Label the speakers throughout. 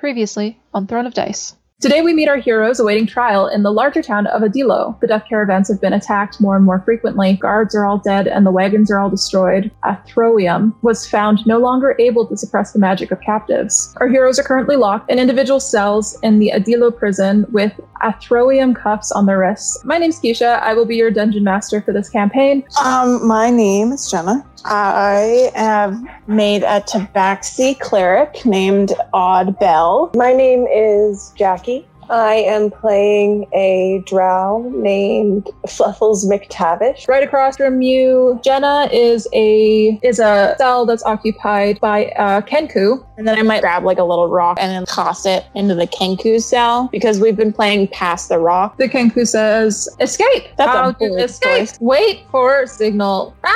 Speaker 1: Previously on Throne of Dice.
Speaker 2: Today we meet our heroes awaiting trial in the larger town of Adilo. The death caravans have been attacked more and more frequently. Guards are all dead and the wagons are all destroyed. Athroium was found no longer able to suppress the magic of captives. Our heroes are currently locked in individual cells in the Adilo prison with Athroium cuffs on their wrists. My name's Keisha. I will be your dungeon master for this campaign.
Speaker 3: Um, my name is Jenna. I have made a tabaxi cleric named Oddbell.
Speaker 4: My name is Jackie. I am playing a drow named Fluffles McTavish.
Speaker 2: Right across from you, Jenna is a is a cell that's occupied by uh, Kenku.
Speaker 3: And then I might grab like a little rock and then toss it into the Kenku cell because we've been playing past the rock.
Speaker 2: The Kenku says, "Escape!
Speaker 3: That's a
Speaker 2: How to
Speaker 3: bold
Speaker 2: escape?
Speaker 3: choice.
Speaker 2: Wait for signal." Ah!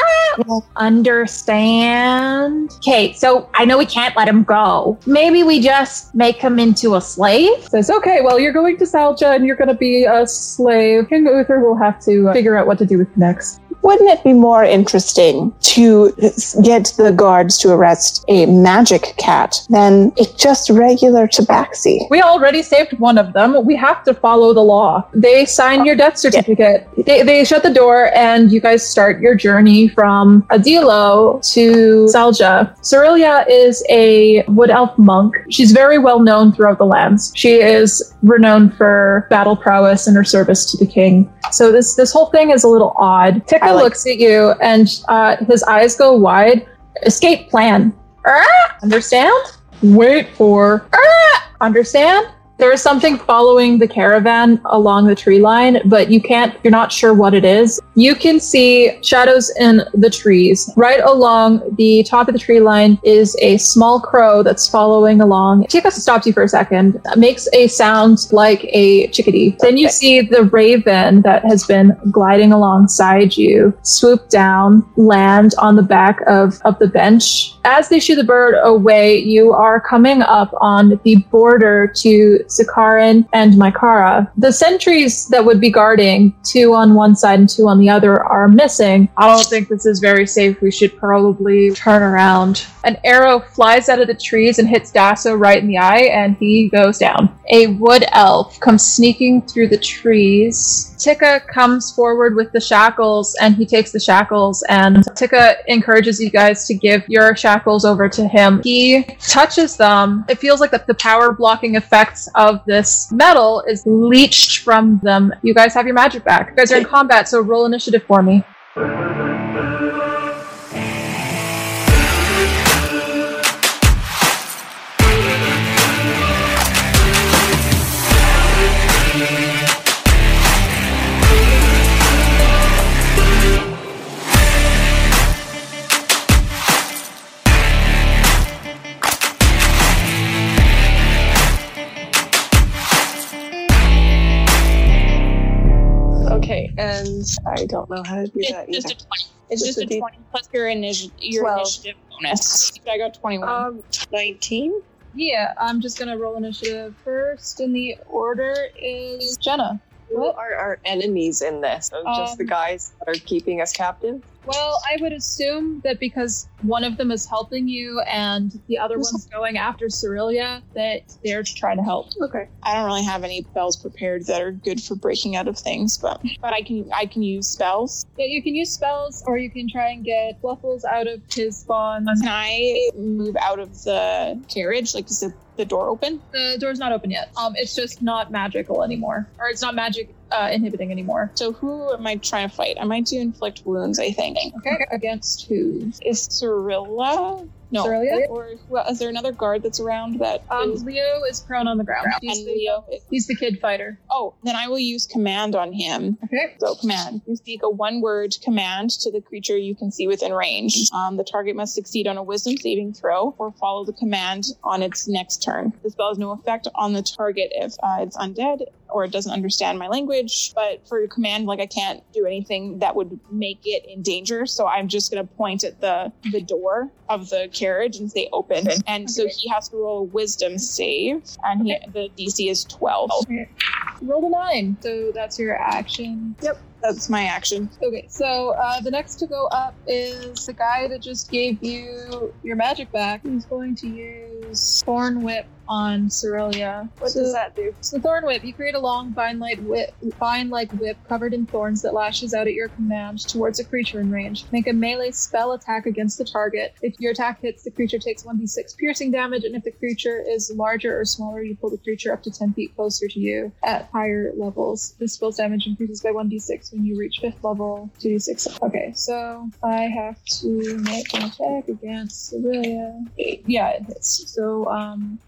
Speaker 2: Understand? Okay, so I know we can't let him go. Maybe we just make him into a slave. Says, "Okay, well you're going to Salja and you're going to be a slave. King Uther will have to uh, figure out what to do with next."
Speaker 3: Wouldn't it be more interesting to get the guards to arrest a magic cat than a just regular tabaxi?
Speaker 2: We already saved one of them. We have to follow the law. They sign your death certificate. They, they shut the door, and you guys start your journey from Adilo to Salja. Cerilia is a wood elf monk. She's very well known throughout the lands. She is renowned for battle prowess and her service to the king. So this this whole thing is a little odd.
Speaker 3: Like-
Speaker 2: looks at you, and uh, his eyes go wide. Escape plan. Ah! Understand? Wait for. Ah! Understand? There is something following the caravan along the tree line, but you can't, you're not sure what it is. You can see shadows in the trees. Right along the top of the tree line is a small crow that's following along. Tika stops you for a second, makes a sound like a chickadee. Then you see the raven that has been gliding alongside you swoop down, land on the back of, of the bench. As they shoo the bird away, you are coming up on the border to Sikaran and Mykara. The sentries that would be guarding, two on one side and two on the other, are missing. I don't think this is very safe. We should probably turn around. An arrow flies out of the trees and hits Dasso right in the eye, and he goes down. A wood elf comes sneaking through the trees. Tika comes forward with the shackles, and he takes the shackles, and Tika encourages you guys to give your shackles over to him. He touches them. It feels like the, the power blocking effects of this metal is leached from them. You guys have your magic back. You guys are in combat, so roll initiative for me.
Speaker 4: Okay, and I don't know how to do that
Speaker 5: It's just
Speaker 4: either.
Speaker 5: a 20. It's
Speaker 4: Just
Speaker 5: just
Speaker 4: a
Speaker 5: a
Speaker 4: D-
Speaker 5: 20 plus your, initi- your
Speaker 4: Twelve.
Speaker 5: initiative bonus. I got 21.
Speaker 4: Um, 19?
Speaker 2: Yeah, I'm just gonna roll initiative first, and the order is Jenna.
Speaker 4: Who are our enemies in this? So just the
Speaker 2: Um,
Speaker 4: guys that are keeping us captive?
Speaker 2: Well, I would assume that because one of them is helping you and the other one's going after Cerilia, that they're trying to help.
Speaker 4: Okay.
Speaker 5: I don't really have any spells prepared that are good for breaking out of things, but but I can I can use spells.
Speaker 2: Yeah, you can use spells, or you can try and get Fluffles out of his spawn.
Speaker 5: Can I move out of the carriage? Like, is the, the door open?
Speaker 2: The door's not open yet. Um, it's just not magical anymore, or it's not magic uh, inhibiting anymore.
Speaker 5: So who am I trying to fight? I might do inflict wounds. I think
Speaker 2: Okay, against who?
Speaker 5: is Cyrilla. No,
Speaker 2: Cyrilla?
Speaker 5: or well, is there another guard that's around that?
Speaker 2: Um,
Speaker 5: is-
Speaker 2: Leo is prone on the ground. He's,
Speaker 5: and
Speaker 2: the,
Speaker 5: Leo. Is,
Speaker 2: he's the kid fighter.
Speaker 5: oh, then I will use command on him.
Speaker 2: Okay.
Speaker 5: So command. You speak a one-word command to the creature you can see within range. Um, the target must succeed on a Wisdom saving throw or follow the command on its next turn. The spell has no effect on the target if uh, it's undead or it doesn't understand my language. But for command, like I can't do anything that would make it in danger. So I'm just gonna point at the the door of the carriage and say open. And so he has to roll a Wisdom save, and he, the DC is twelve.
Speaker 2: Roll a nine. So that's your action.
Speaker 5: Yep that's my action.
Speaker 2: Okay, so uh, the next to go up is the guy that just gave you your magic back. He's going to use Thorn Whip on Cerelia.
Speaker 4: What
Speaker 2: So-
Speaker 4: does that do?
Speaker 2: So the Thorn Whip, you create a long vine-like whip, vine-like whip covered in thorns that lashes out at your command towards a creature in range. Make a melee spell attack against the target. If your attack hits, the creature takes 1d6 piercing damage, and if the creature is larger or smaller, you pull the creature up to 10 feet closer to you at higher levels. This spell's damage increases by 1d6 when you reach 5th level, 2d6. Okay, so I have to make an attack against Cerelia. Yeah, it hits. So, um,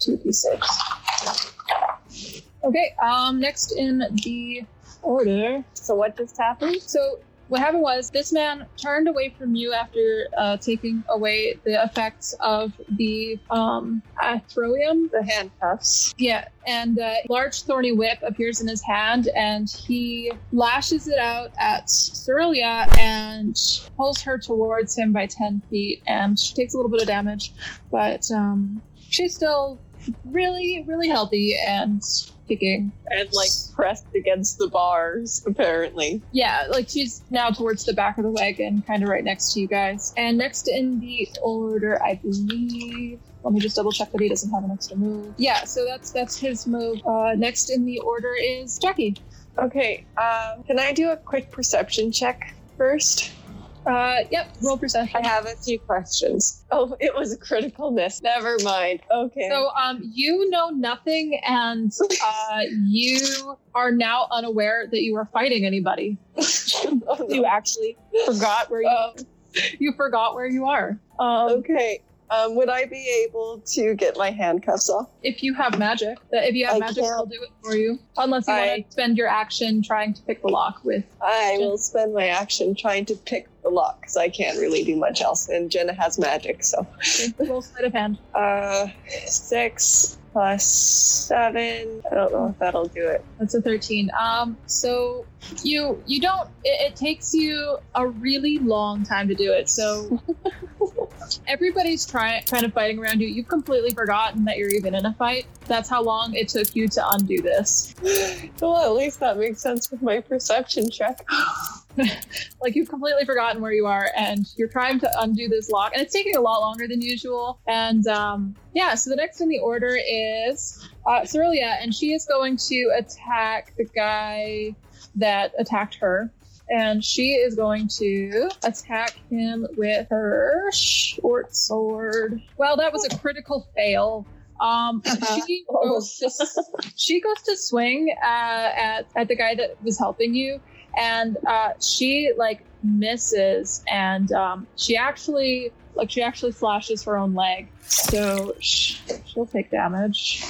Speaker 2: 2d6. Okay, um, next in the order.
Speaker 4: So what just happened?
Speaker 2: So what happened was this man turned away from you after uh, taking away the effects of the um, athroium.
Speaker 4: The handcuffs.
Speaker 2: Yeah, and a large thorny whip appears in his hand, and he lashes it out at Cerelia and pulls her towards him by 10 feet, and she takes a little bit of damage, but um, she's still really, really healthy and kicking.
Speaker 4: And like pressed against the bars, apparently.
Speaker 2: Yeah, like she's now towards the back of the wagon, kind of right next to you guys. And next in the order, I believe. Let me just double check that he doesn't have an extra move. Yeah, so that's that's his move. Uh, next in the order is Jackie.
Speaker 4: Okay, um, can I do a quick perception check first?
Speaker 2: Uh, yep, roll perception.
Speaker 4: I have a few questions. Oh, it was a critical miss. Never mind. Okay.
Speaker 2: So, um, you know nothing, and uh, you are now unaware that you are fighting anybody.
Speaker 4: Oh,
Speaker 5: You actually forgot where you.
Speaker 4: Um,
Speaker 2: You forgot where you are.
Speaker 4: um, okay. Um, would I be able to get my handcuffs off?
Speaker 2: If you have magic, if you have
Speaker 4: I
Speaker 2: magic,
Speaker 4: can't.
Speaker 2: I'll do it for you. Unless you
Speaker 4: I-
Speaker 2: want to spend your action trying to pick the lock with.
Speaker 4: I will spend my action trying to pick the lock because I can't really do much else. And Jenna has magic, so.
Speaker 2: The roll sleight of hand.
Speaker 4: Uh, six plus seven. I don't know if that'll do it.
Speaker 2: That's a thirteen. Um, so you you don't. It, it takes you a really long time to do it. So everybody's trying kind of fighting around you. You've completely forgotten that you're even in a fight. That's how long it took you to undo this.
Speaker 4: Well, at least that makes sense with my perception check.
Speaker 2: like you've completely forgotten where you are and you're trying to undo this lock and it's taking a lot longer than usual and um yeah so the next in the order is uh Cerelia and she is going to attack the guy that attacked her. And she is going to attack him with her short sword. Well that was a critical fail. Um, she goes to she goes to swing uh, at at the guy that was helping you, and uh, she like misses, and um, she actually like she actually slashes her own leg, so sh- she'll take damage.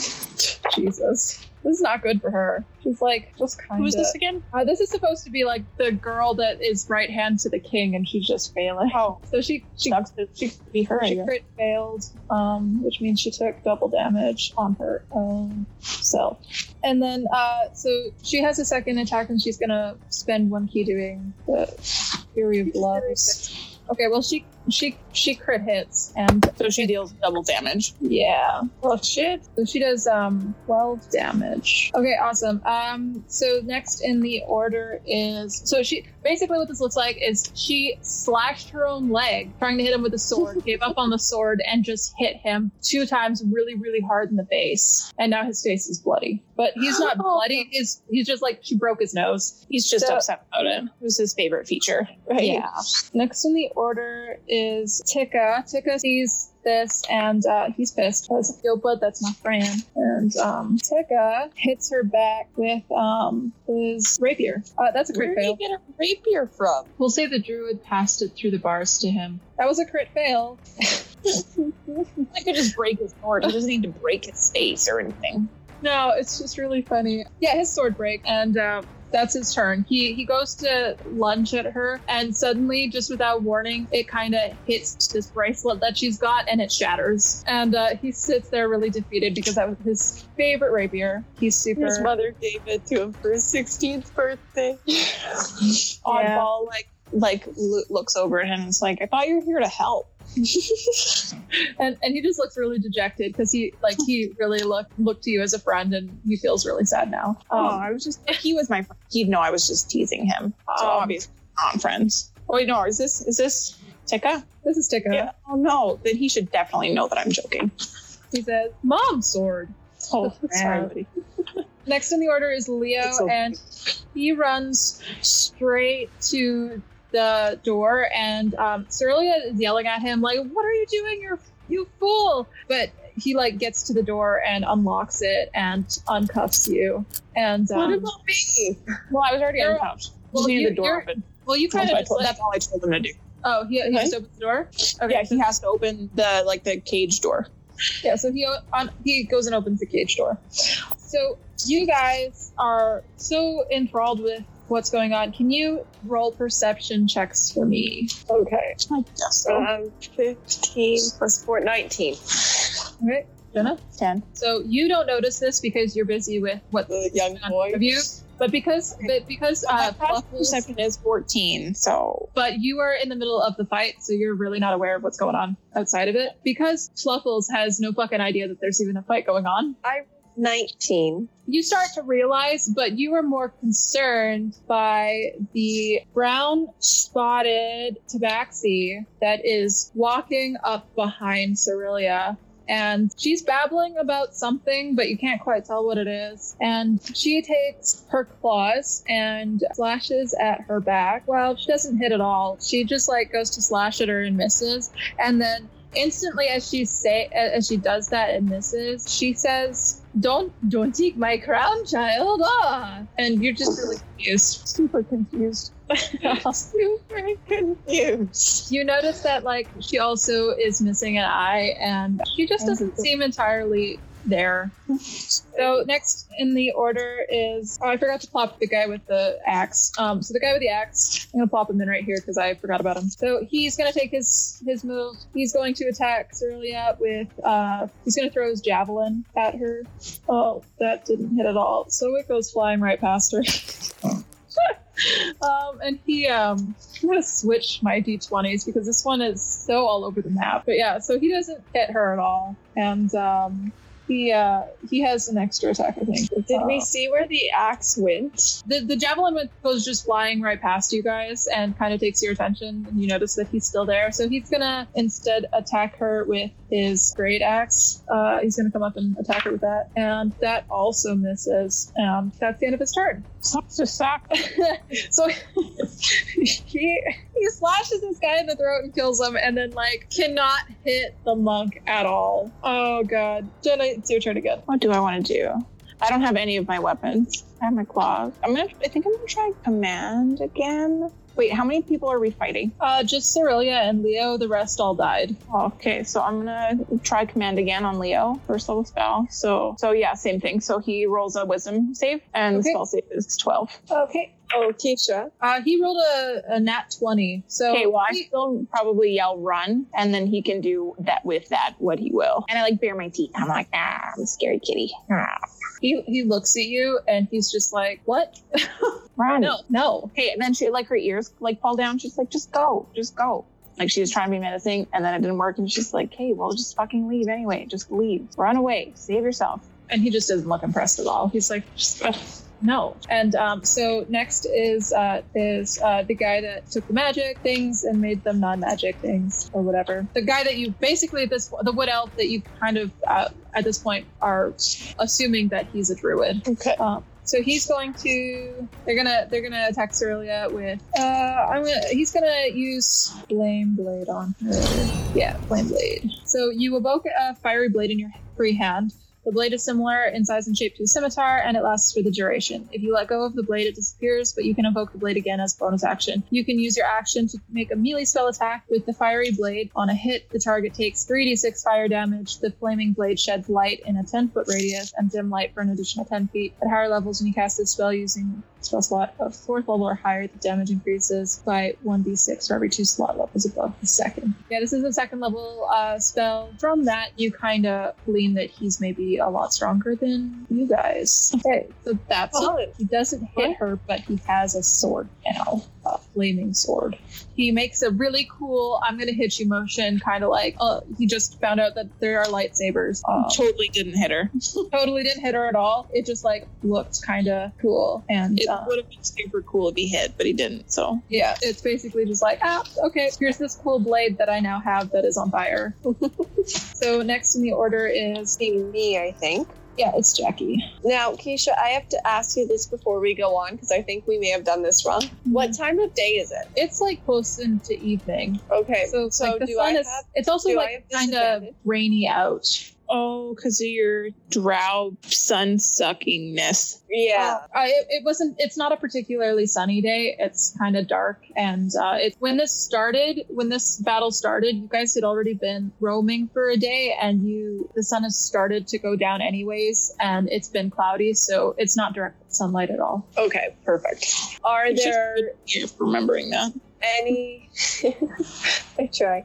Speaker 2: Jesus, this is not good for her. She's like just kind of.
Speaker 5: Who's this again?
Speaker 2: Uh, this is supposed to be like the girl that is right hand to the king, and she's just failing.
Speaker 5: Oh,
Speaker 2: So she she
Speaker 5: sucks to
Speaker 2: she
Speaker 5: be her.
Speaker 2: She crit failed, um, which means she took double damage on her own self. And then, uh, so she has a second attack, and she's gonna spend one ki doing the Flurry of Blows. Okay, well she she she crit hits, and
Speaker 5: So she deals double damage.
Speaker 2: yeah,
Speaker 4: Well shit!
Speaker 2: so she does um 12 damage. Okay, awesome. Um so next in the order is so she basically what this looks like is she slashed her own leg trying to hit him with a sword, gave up on the sword and just hit him two times really really hard in the face. And now his face is bloody. But he's not bloody. He's he's just like she broke his nose.
Speaker 5: He's just
Speaker 4: So-
Speaker 5: upset about it. It was his favorite feature.
Speaker 4: Right?
Speaker 2: Yeah. Next in the order is Tika. Tika sees this and uh, he's pissed because yo, bud, that's my friend. And um, Tika hits her back with um, his rapier. Uh, that's a
Speaker 4: Where
Speaker 2: crit
Speaker 4: did you get a rapier from?
Speaker 2: We'll say the druid passed it through the bars to him. That was a crit fail.
Speaker 5: I could just break his sword. He doesn't need to break his face or anything.
Speaker 2: No, it's just really funny. Yeah, his sword break, and uh, that's his turn. He he goes to lunge at her, and suddenly, just without warning, it kind of hits this bracelet that she's got, and it shatters. And uh, he sits there really defeated because that was his favorite rapier. He's super.
Speaker 4: His mother gave it to him for his 16th birthday.
Speaker 5: Oddbell, like, like looks over at him and is like, "I thought you were here to help."
Speaker 2: and and he just looks really dejected because he like he really looked looked to you as a friend, and he feels really sad now.
Speaker 5: Oh,
Speaker 2: Um,
Speaker 5: I was just he was my friend. He'd know I was just teasing him. So
Speaker 2: Um,
Speaker 5: obviously not friends. Oh, wait, no, is this is this Tika?
Speaker 2: this is Tika.
Speaker 5: Yeah. Oh no, then he should definitely know that I'm joking.
Speaker 2: He says, "Mom sword."
Speaker 5: Oh, sorry, buddy.
Speaker 2: Next in the order is Leo,
Speaker 4: okay.
Speaker 2: and he runs straight to the door, and um, is yelling at him like, "What are you doing? You're you fool!" But he like gets to the door and unlocks it and uncuffs you. And um,
Speaker 4: what about me?
Speaker 5: Well, I was already
Speaker 2: You're-
Speaker 5: uncuffed.
Speaker 2: well, you-
Speaker 5: the door open.
Speaker 2: well, you kind
Speaker 5: That's,
Speaker 2: of
Speaker 5: what I
Speaker 2: just
Speaker 5: told-
Speaker 2: like,
Speaker 5: that's all I told him to do.
Speaker 2: oh, he, he
Speaker 5: Okay.
Speaker 2: just opens the door. Okay,
Speaker 5: yeah, he has to open the like the cage door.
Speaker 2: Yeah, so he on, he goes and opens the cage door. So you guys are so enthralled with what's going on. Can you roll perception checks for me?
Speaker 4: Okay.
Speaker 5: I guess so.
Speaker 4: Um, 15 plus 4, 19.
Speaker 2: Okay, Jenna.
Speaker 5: Ten.
Speaker 2: So you don't notice this because you're busy with what
Speaker 4: The young boy.
Speaker 2: of you, but because but because uh,
Speaker 5: past
Speaker 2: Fluffles-
Speaker 5: perception is fourteen. So
Speaker 2: but you are in the middle of the fight, so you're really not aware of what's going on outside of it. Because Fluffles has no fucking idea that there's even a fight going on.
Speaker 4: 19.
Speaker 2: you start to realize, but you are more concerned by the brown spotted tabaxi that is walking up behind Cerelia. And she's babbling about something, but you can't quite tell what it is. And she takes her claws and slashes at her back. Well, she doesn't hit at all. She just like goes to slash at her and misses. And then instantly as she say as she does that and misses, she says, "Don't don't take my crown, child." Ah, and you're just really confused.
Speaker 5: super confused.
Speaker 4: Super confused.
Speaker 2: You notice that like she also is missing an eye, and she just doesn't seem entirely there. So next in the order is oh I forgot to plop the guy with the axe. Um, so the guy with the axe, I'm gonna plop him in right here because I forgot about him. So he's gonna take his his move. He's going to attack Cerelia with uh he's gonna throw his javelin at her. Oh, that didn't hit at all. So it goes flying right past her. um, and he um I'm gonna switch my d20s because this one is so all over the map. But yeah, so he doesn't hit her at all, and um, he uh, he has an extra attack. I think.
Speaker 4: Did
Speaker 2: Uh,
Speaker 4: we see where the axe went?
Speaker 2: the the javelin went- goes just flying right past you guys and kind of takes your attention, and you notice that he's still there. So he's gonna instead attack her with his great axe. Uh, he's gonna come up and attack her with that, and that also misses. And that's the end of his turn.
Speaker 5: Sucks to suck.
Speaker 2: so he he slashes this guy in the throat and kills him, and then like cannot hit the monk at all. Oh god, Jenna, it's your turn again.
Speaker 5: What do I want to do? I don't have any of my weapons. I have my claws. I'm gonna. I think I'm gonna try command again. Wait, how many people are we fighting?
Speaker 2: Uh, just Cerelia and Leo. The rest all died.
Speaker 5: Okay, so I'm gonna try command again on Leo, first level spell. So, so yeah, same thing. So he rolls a wisdom save, and the spell save is twelve.
Speaker 4: Okay. Oh, Keisha.
Speaker 2: Uh, he rolled a, a nat twenty. So
Speaker 5: Okay, well I
Speaker 2: he-
Speaker 5: still probably yell run, and then he can do that with that what he will. And I like bare my teeth. I'm like, ah, I'm a scary kitty. Ah,
Speaker 2: he he looks at you and he's just like, "What?
Speaker 5: run.
Speaker 2: no, no."
Speaker 5: Okay, and then she like her ears like fall down. She's like, just go, just go. Like she was trying to be menacing, and then it didn't work, and she's like, hey, well, just fucking leave anyway. Just leave, run away, save yourself.
Speaker 2: and he just doesn't look impressed at all. He's like, just, no. And um, so next is uh, is uh, the guy that took the magic things and made them non-magic things or whatever. The guy that you basically this the wood elf that you kind of uh, at this point are assuming that he's a druid.
Speaker 4: Okay.
Speaker 2: Um, so he's going to they're gonna they're gonna attack Cerelia with uh I'm gonna he's gonna use flame blade on her. Yeah, flame blade. So you evoke a fiery blade in your free hand. The blade is similar in size and shape to a scimitar, and it lasts for the duration. If you let go of the blade, it disappears, but you can evoke the blade again as bonus action. You can use your action to make a melee spell attack with the fiery blade. On a hit, the target takes 3d6 fire damage. The flaming blade sheds light in a 10 foot radius and dim light for an additional 10 feet. At higher levels, when you cast this spell using spell slot of fourth level or higher, the damage increases by 1d6 for every two slot levels above the second. Yeah, this is a second level uh, spell. From that, you kind of glean that he's maybe a lot stronger than you guys. Okay, so that's
Speaker 4: Solid.
Speaker 2: He doesn't hit her, but he has a sword now, a flaming sword. He makes a really cool "I'm gonna hit you" motion, kind of like uh, he just found out that there are lightsabers. Um,
Speaker 5: totally didn't hit her.
Speaker 2: totally didn't hit her at all. It just like looked kind of cool, and
Speaker 5: It
Speaker 2: Uh,
Speaker 5: Would have been super cool if he hit, but he didn't. So
Speaker 2: yeah, it's basically just like, ah, okay, here's this cool blade that I now have that is on fire. so next in the order is,
Speaker 4: me, I think.
Speaker 2: Yeah, it's Jackie.
Speaker 4: Now, Keisha, I have to ask you this before we go on because I think we may have done this wrong. What mm-hmm. time of day is it?
Speaker 2: It's like close into evening.
Speaker 4: Okay,
Speaker 2: So,
Speaker 4: so
Speaker 2: like, the
Speaker 4: do
Speaker 2: sun
Speaker 4: I
Speaker 2: is,
Speaker 4: have?
Speaker 2: it's also like kind of rainy out.
Speaker 5: Oh, because of your drow sun suckingness.
Speaker 4: Yeah.
Speaker 2: Uh, it, it wasn't. It's not a particularly sunny day. It's kind of dark, and uh, it when this started, when this battle started, you guys had already been roaming for a day, and you the sun has started to go down anyways, and it's been cloudy, so it's not direct sunlight at all.
Speaker 4: Okay, perfect. Are
Speaker 5: It's
Speaker 4: there
Speaker 5: You're remembering that.
Speaker 4: Any? I try.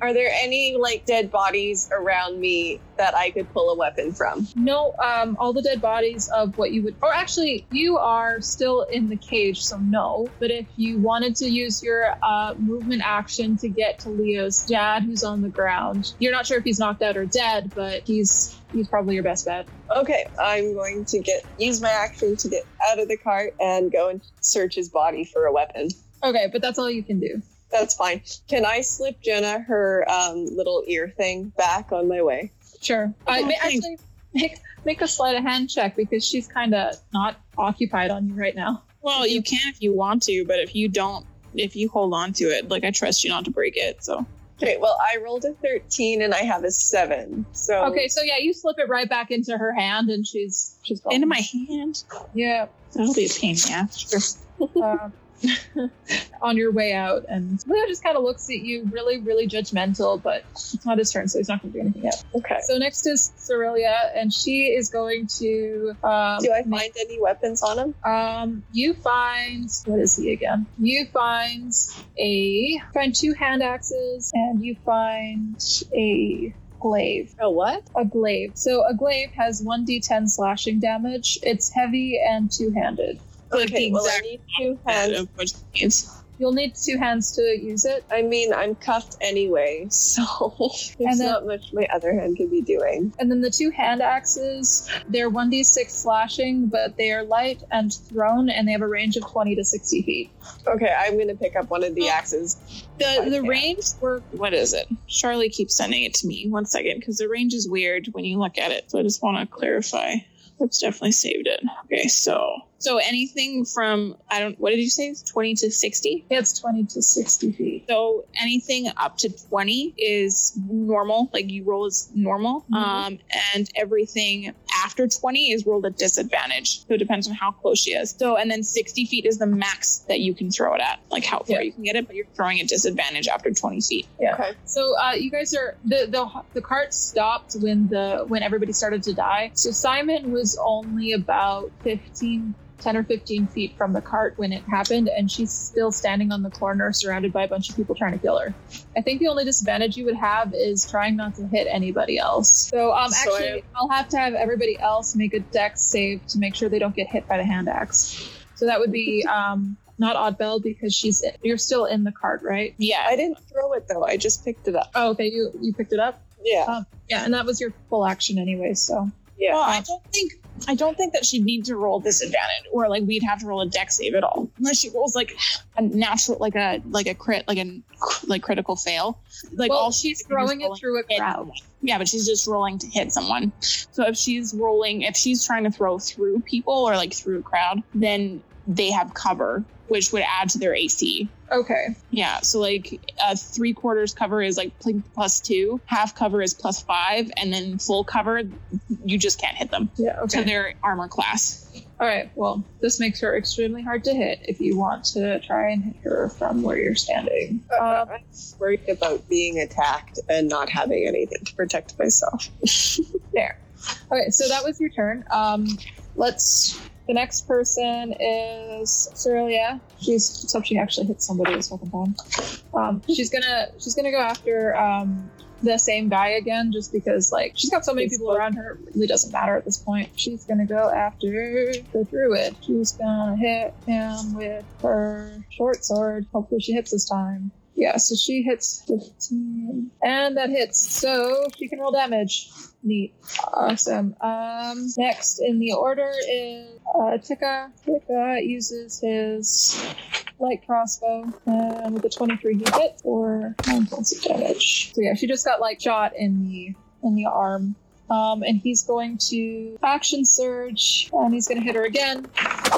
Speaker 4: Are there any like dead bodies around me that I could pull a weapon from?
Speaker 2: No, um, all the dead bodies of what you would, or actually, you are still in the cage, so no. But if you wanted to use your uh, movement action to get to Leo's dad, who's on the ground, you're not sure if he's knocked out or dead, but he's he's probably your best bet.
Speaker 4: Okay, I'm going to get use my action to get out of the cart and go and search his body for a weapon.
Speaker 2: Okay, but that's all you can do.
Speaker 4: That's fine. Can I slip Jenna her um, little ear thing back on my way?
Speaker 2: Sure. I
Speaker 5: Oh,
Speaker 2: may actually make make a sleight of hand check because she's kind of not occupied on you right now.
Speaker 5: Well, you can if you want to, but if you don't, if you hold on to it, like I trust you not to break it. So
Speaker 4: Okay, well, I rolled a 13 and I have a 7. So
Speaker 2: Okay, so yeah, you slip it right back into her hand, and she's she's gone.
Speaker 5: into my hand.
Speaker 2: yeah.
Speaker 5: That'll be a pain in the ass. Sure.
Speaker 2: um, on your way out, and Leo just kind of looks at you, really, really judgmental. But it's not his turn, so he's not going to do anything yet.
Speaker 4: Okay.
Speaker 2: So next is Cerelia, and she is going to. Um,
Speaker 4: Do I find any weapons on him?
Speaker 2: Um, you find what is he again? You find a find two hand axes, and you find a glaive.
Speaker 4: A what?
Speaker 2: A glaive. So a glaive has one d10 slashing damage. It's heavy and two handed.
Speaker 4: Okay, well, I need two hands.
Speaker 5: of which means
Speaker 2: You'll need two hands to use it.
Speaker 4: I mean, I'm cuffed anyway, so there's
Speaker 2: then-
Speaker 4: not much my other hand can be doing.
Speaker 2: And then the two hand axes, they're 1d6 slashing, but they are light and thrown, and they have a range of 20 to 60 feet.
Speaker 4: Okay, I'm gonna pick up one of the axes.
Speaker 5: the the range. What is it? Charlie keeps sending it to me. One second, because the range is weird when you look at it. So I just want to clarify. It's definitely saved it. Okay, so so anything from I don't. What did you say? Twenty to sixty.
Speaker 2: It's 20 to 60 feet.
Speaker 5: So anything up to 20 is normal, like you roll as normal.
Speaker 2: Mhm.
Speaker 5: Um, and everything after 20 is rolled at disadvantage. So it depends on how close she is. So, and then 60 feet is the max that you can throw it at, like how far
Speaker 2: Yeah.
Speaker 5: you can get it, but you're throwing at disadvantage after 20 feet. Yeah. Okay.
Speaker 2: So uh, you guys are the, the the cart stopped when the when everybody started to die. So Simon was only about 15 10 or 15 feet from the cart when it happened and she's still standing on the corner surrounded by a bunch of people trying to kill her. I think the only disadvantage you would have is trying not to hit anybody else. So um
Speaker 4: So I-
Speaker 2: actually I'll have to have everybody else make a dex save to make sure they don't get hit by the hand axe. So that would be um not Oddbell because she's you're still in the cart, right?
Speaker 5: Yeah.
Speaker 4: I didn't throw it though. I just picked it up.
Speaker 2: Oh, okay, you you picked it up.
Speaker 4: Yeah.
Speaker 2: Yeah, and that was your full action anyway. So
Speaker 4: Yeah.
Speaker 5: Well, I don't think I don't think that she'd need to roll disadvantage, or like we'd have to roll a dex save at all, unless she rolls like a natural, like a like a crit, like a like critical fail. Like
Speaker 2: well,
Speaker 5: all
Speaker 2: she's throwing it through a crowd.
Speaker 5: Yeah, but she's just rolling to hit someone. So if she's rolling, if she's trying to throw through people or like through a crowd, then they have cover, which would add to their AC.
Speaker 2: Okay,
Speaker 5: Yeah, so like uh, three quarters cover is like plus two, half cover is plus five, and then full cover, you just can't hit them
Speaker 2: yeah,
Speaker 5: to their armor class.
Speaker 2: All right. Well, this makes her extremely hard to hit if you want to try and hit her from where you're standing.
Speaker 4: Uh, I'm worried about being attacked and not having anything to protect myself.
Speaker 2: There. Okay, so that was your turn. Um, let's. The next person is Cerelia. She's except she actually hit somebody this second time. Um, she's gonna she's gonna go after um, the same guy again, just because like she's got so many people around her, it really doesn't matter at this point. She's gonna go after the druid. She's gonna hit him with her short sword. Hopefully she hits this time. Yeah, so she hits 15. And that hits. So she can roll damage. Neat. Awesome. Um, next in the order is uh, Tika. Tika uses his light crossbow, and with a 23 he hit for 9 points of damage. So yeah, she just got like shot in the in the arm. Um, and he's going to action surge, and he's going to hit her again.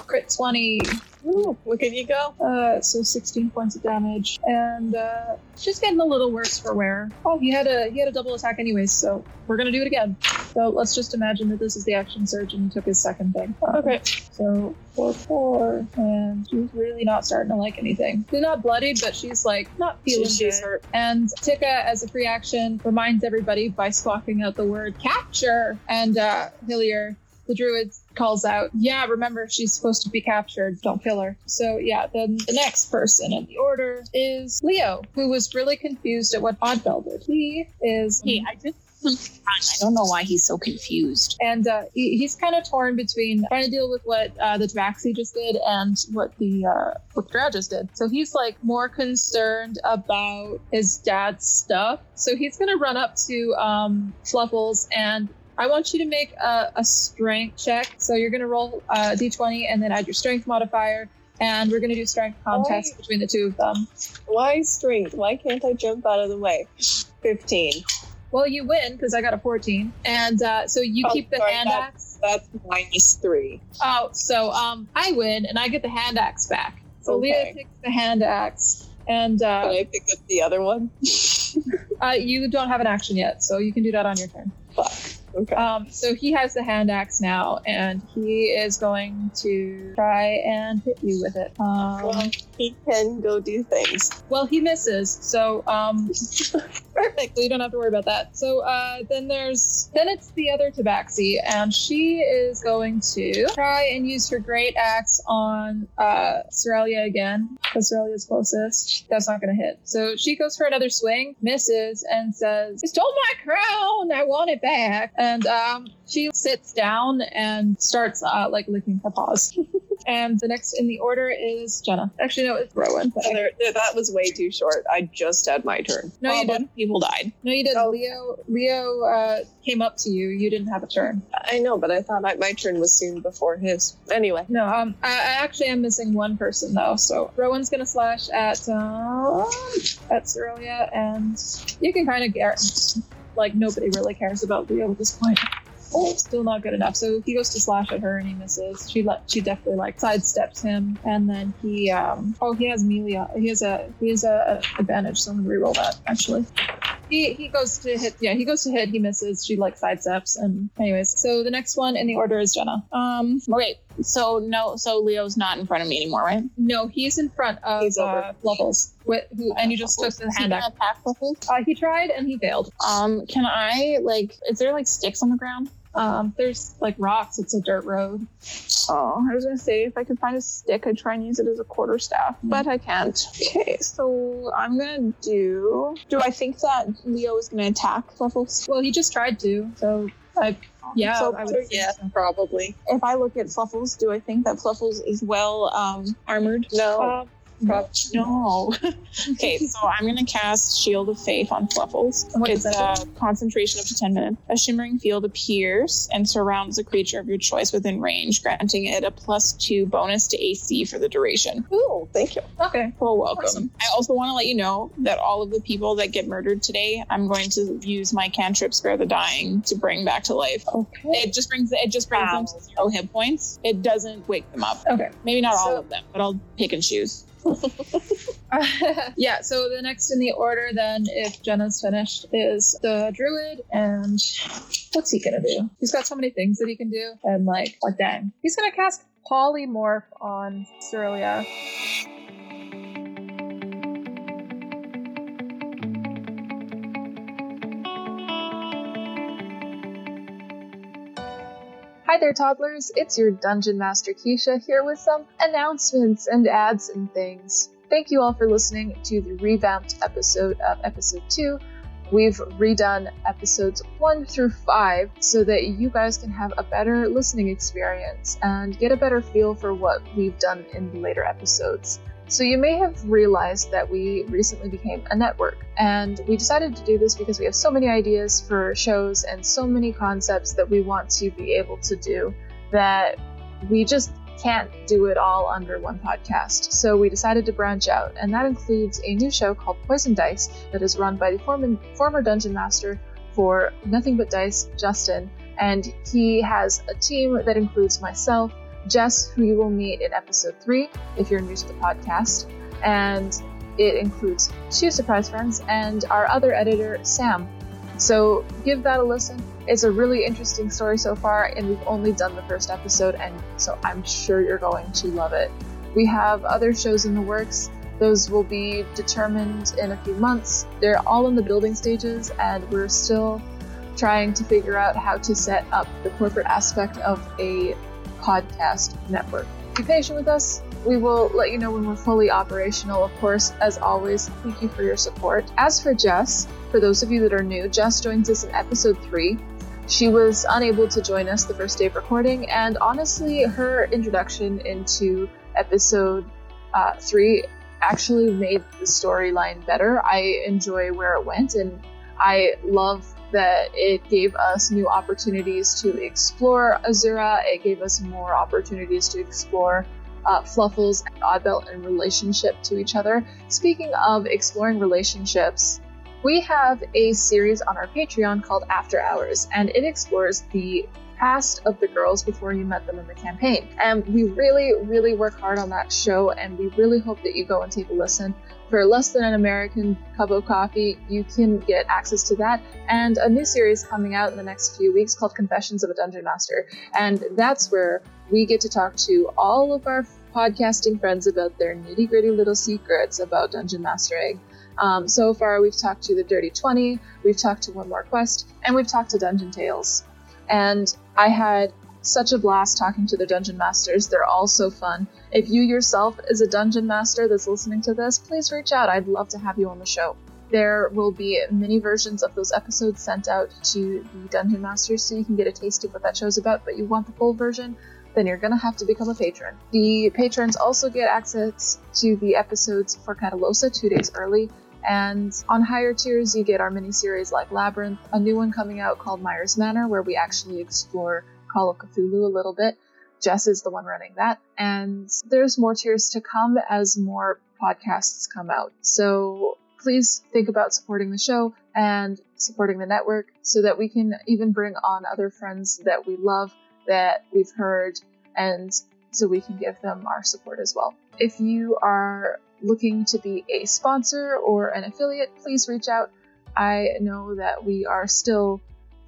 Speaker 2: Crit 20.
Speaker 4: Ooh, look at you go.
Speaker 2: Uh, so 16 points of damage, and uh, she's getting a little worse for wear. Oh, he had a he had a double attack anyways, so we're gonna do it again. So let's just imagine that this is the action surge, and he took his second thing.
Speaker 4: Okay.
Speaker 2: So four four, and she's really not starting to like anything. She's not bloodied, but she's like not feeling
Speaker 4: She's
Speaker 2: good.
Speaker 4: hurt.
Speaker 2: And Tika, as a free action, reminds everybody by squawking out the word capture. And uh, Hillier, the druid, calls out, Yeah, remember, she's supposed to be captured. Don't kill her. So, yeah, then the next person in the order is Leo, who was really confused at what Oddbell did. He is.
Speaker 6: Hey, I just I don't know why he's so confused.
Speaker 2: and uh, he, he's kind of torn between trying to deal with what uh, the Tabaxi just did and what the uh, what Drow just did. So he's like more concerned about his dad's stuff. So he's gonna run up to um, Fluffles and. I want you to make a, a strength check. So you're going to roll uh, d20 and then add your strength modifier. And we're going to do strength contest
Speaker 4: Why?
Speaker 2: between the two of them.
Speaker 4: Why strength? Why can't I jump out of the way? 15.
Speaker 2: Well, you win because I got a 14. And uh, so you
Speaker 4: Oh,
Speaker 2: keep the
Speaker 4: sorry,
Speaker 2: hand
Speaker 4: that-
Speaker 2: axe.
Speaker 4: That's minus 3.
Speaker 2: Oh, so um, I win and I get the hand axe back. So
Speaker 4: Okay.
Speaker 2: Leah takes the hand axe, and
Speaker 4: Can
Speaker 2: uh,
Speaker 4: I pick up the other one?
Speaker 2: uh, you don't have an action yet, so you can do that on your turn.
Speaker 4: Fuck. Okay.
Speaker 2: Um, so he has the hand axe now, and he is going to try and hit you with it. Um,
Speaker 4: well, he can go do things.
Speaker 2: well, he misses, so um,
Speaker 4: Perfect.
Speaker 2: so you don't have to worry about that. So uh, then there's then it's the other Tabaxi, and she is going to try and use her great axe on uh, Cerelia again because Cerelia's closest. That's not going to hit. So she goes for another swing, misses, and says, "You stole my crown. I want it back." And um, she sits down and starts uh, like licking her paws. and the next in the order is Jenna. Actually, no, it's Rowan.
Speaker 4: There- there- that was way too short. I just had my turn.
Speaker 2: no, you
Speaker 6: a
Speaker 2: didn't.
Speaker 6: people died.
Speaker 2: No, you didn't. Leo, Leo uh, came up to you. You didn't have a turn.
Speaker 4: I know, but I thought I, my turn was soon before his. Anyway.
Speaker 2: No, um, I, I actually am missing one person though. So Rowan's gonna slash at um, at Cerelia, and you can kind of get like nobody really cares about Leo at this point. Oh, still not good enough. So he goes to slash at her and he misses. She let she definitely like sidesteps him, and then he um oh he has melee. He has a he has a, a advantage. So I'm gonna reroll that actually. He, he goes to hit yeah he goes to hit he misses she like sidesteps and anyways so the next one in the order is Jenna
Speaker 6: Um. Okay. So no. So Leo's not in front of me anymore, right?
Speaker 2: No, he's in front of
Speaker 4: He's
Speaker 2: uh, Levels. With, who, and you just took the hand
Speaker 6: attack?
Speaker 2: Uh, he tried and he failed.
Speaker 6: Um. Can I like? Is there like sticks on the ground?
Speaker 2: Um, there's like rocks. It's a dirt road.
Speaker 5: Oh, I was gonna say if I could find a stick, I'd try and use it as a quarter staff, but I can't. Okay, so I'm gonna do. Do I think that Leo is gonna attack Fluffles?
Speaker 2: Well, he just tried to. So I, yeah,
Speaker 5: So-
Speaker 2: I would
Speaker 4: So, yeah,
Speaker 2: so.
Speaker 4: probably.
Speaker 5: If I look at Fluffles, do I think that Fluffles is well um, armored?
Speaker 4: No.
Speaker 2: Um,
Speaker 4: probably.
Speaker 5: No. okay, so I'm gonna cast Shield of Faith on Fluffles.
Speaker 2: What
Speaker 5: it's a concentration up to 10 minutes. A shimmering field appears and surrounds a creature of your choice within range, granting it a plus two bonus to AC for the duration.
Speaker 4: Ooh, thank you.
Speaker 2: okay.
Speaker 5: Well, welcome.
Speaker 2: Awesome.
Speaker 5: I also want to let you know that all of the people that get murdered today, I'm going to use my cantrip Spare the Dying to bring back to life.
Speaker 2: Okay.
Speaker 5: It just brings it just brings them to zero hit points. It doesn't wake them up.
Speaker 2: Okay.
Speaker 5: Maybe not all of them, but I'll pick and choose.
Speaker 2: yeah. So the next in the order, then, if Jenna's finished, is the druid, and what's he gonna do? He's got so many things that he can do, and like, like, dang, he's gonna cast polymorph on Cerelia.
Speaker 7: Hi there, toddlers. It's your Dungeon Master Keisha here with some announcements and ads and things. Thank you all for listening to the revamped episode of episode 2. We've redone episodes 1 through 5 so that you guys can have a better listening experience and get a better feel for what we've done in the later episodes.
Speaker 2: So, you may have realized that we recently became a network, and we decided to do this because we have so many ideas for shows and so many concepts that we want to be able to do that we just can't do it all under one podcast. So we decided to branch out, and that includes a new show called Poison Dice that is run by the former, former dungeon master for Nothing But Dice, Justin, and he has a team that includes myself, Jess, who you will meet in episode three if you're new to the podcast, and it includes two surprise friends and our other editor, Sam. So give that a listen. It's a really interesting story so far, and we've only done the first episode, and so I'm sure you're going to love it. We have other shows in the works. Those will be determined in a few months. They're all in the building stages, and we're still trying to figure out how to set up the corporate aspect of a podcast network. Be patient with us. We will let you know when we're fully operational, of course. As always, thank you for your support. As for Jess, for those of you that are new, Jess joins us in episode three. She was unable to join us the first day of recording, and honestly, her introduction into episode uh, three actually made the storyline better. I enjoy where it went, and I love that it gave us new opportunities to explore Azura. It gave us more opportunities to explore uh, Fluffles and Oddbell in relationship to each other. Speaking of exploring relationships, we have a series on our Patreon called After Hours, and it explores the past of the girls before you met them in the campaign. And we really, really work hard on that show, and we really hope that you go and take a listen. For less than an American cup of coffee, you can get access to that and a new series coming out in the next few weeks called Confessions of a Dungeon Master. And that's where we get to talk to all of our podcasting friends about their nitty gritty little secrets about dungeon mastering. Um, so far, we've talked to the Dirty 20, we've talked to One More Quest, and we've talked to Dungeon Tales. And I had such a blast talking to the dungeon masters. They're all so fun. If you yourself is a dungeon master that's listening to this, please reach out. I'd love to have you on the show. There will be many versions of those episodes sent out to the dungeon masters so you can get a taste of what that show's about, but you want the full version, then you're gonna have to become a patron. The patrons also get access to the episodes for Catalosa two days early, and on higher tiers, you get our mini series like Labyrinth, a new one coming out called Myers Manor, where we actually explore Call of Cthulhu a little bit. Jess is the one running that. And there's more tiers to come as more podcasts come out. So please think about supporting the show and supporting the network so that we can even bring on other friends that we love, that we've heard, and so we can give them our support as well. If you are looking to be a sponsor or an affiliate, please reach out. I know that we are still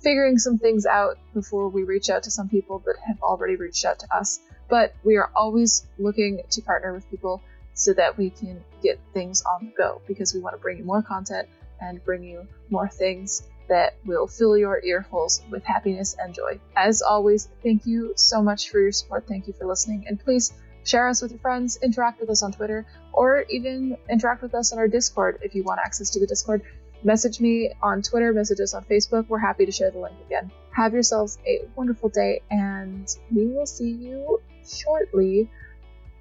Speaker 2: figuring some things out before we reach out to some people that have already reached out to us, but we are always looking to partner with people so that we can get things on the go because we want to bring you more content and bring you more things that will fill your ear holes with happiness and joy. As always, thank you so much for your support. Thank you for listening. And please share us with your friends, interact with us on Twitter, or even interact with us on our Discord if you want access to the Discord. Message me on Twitter, message us on Facebook. We're happy to share the link again. Have yourselves a wonderful day, and we will see you shortly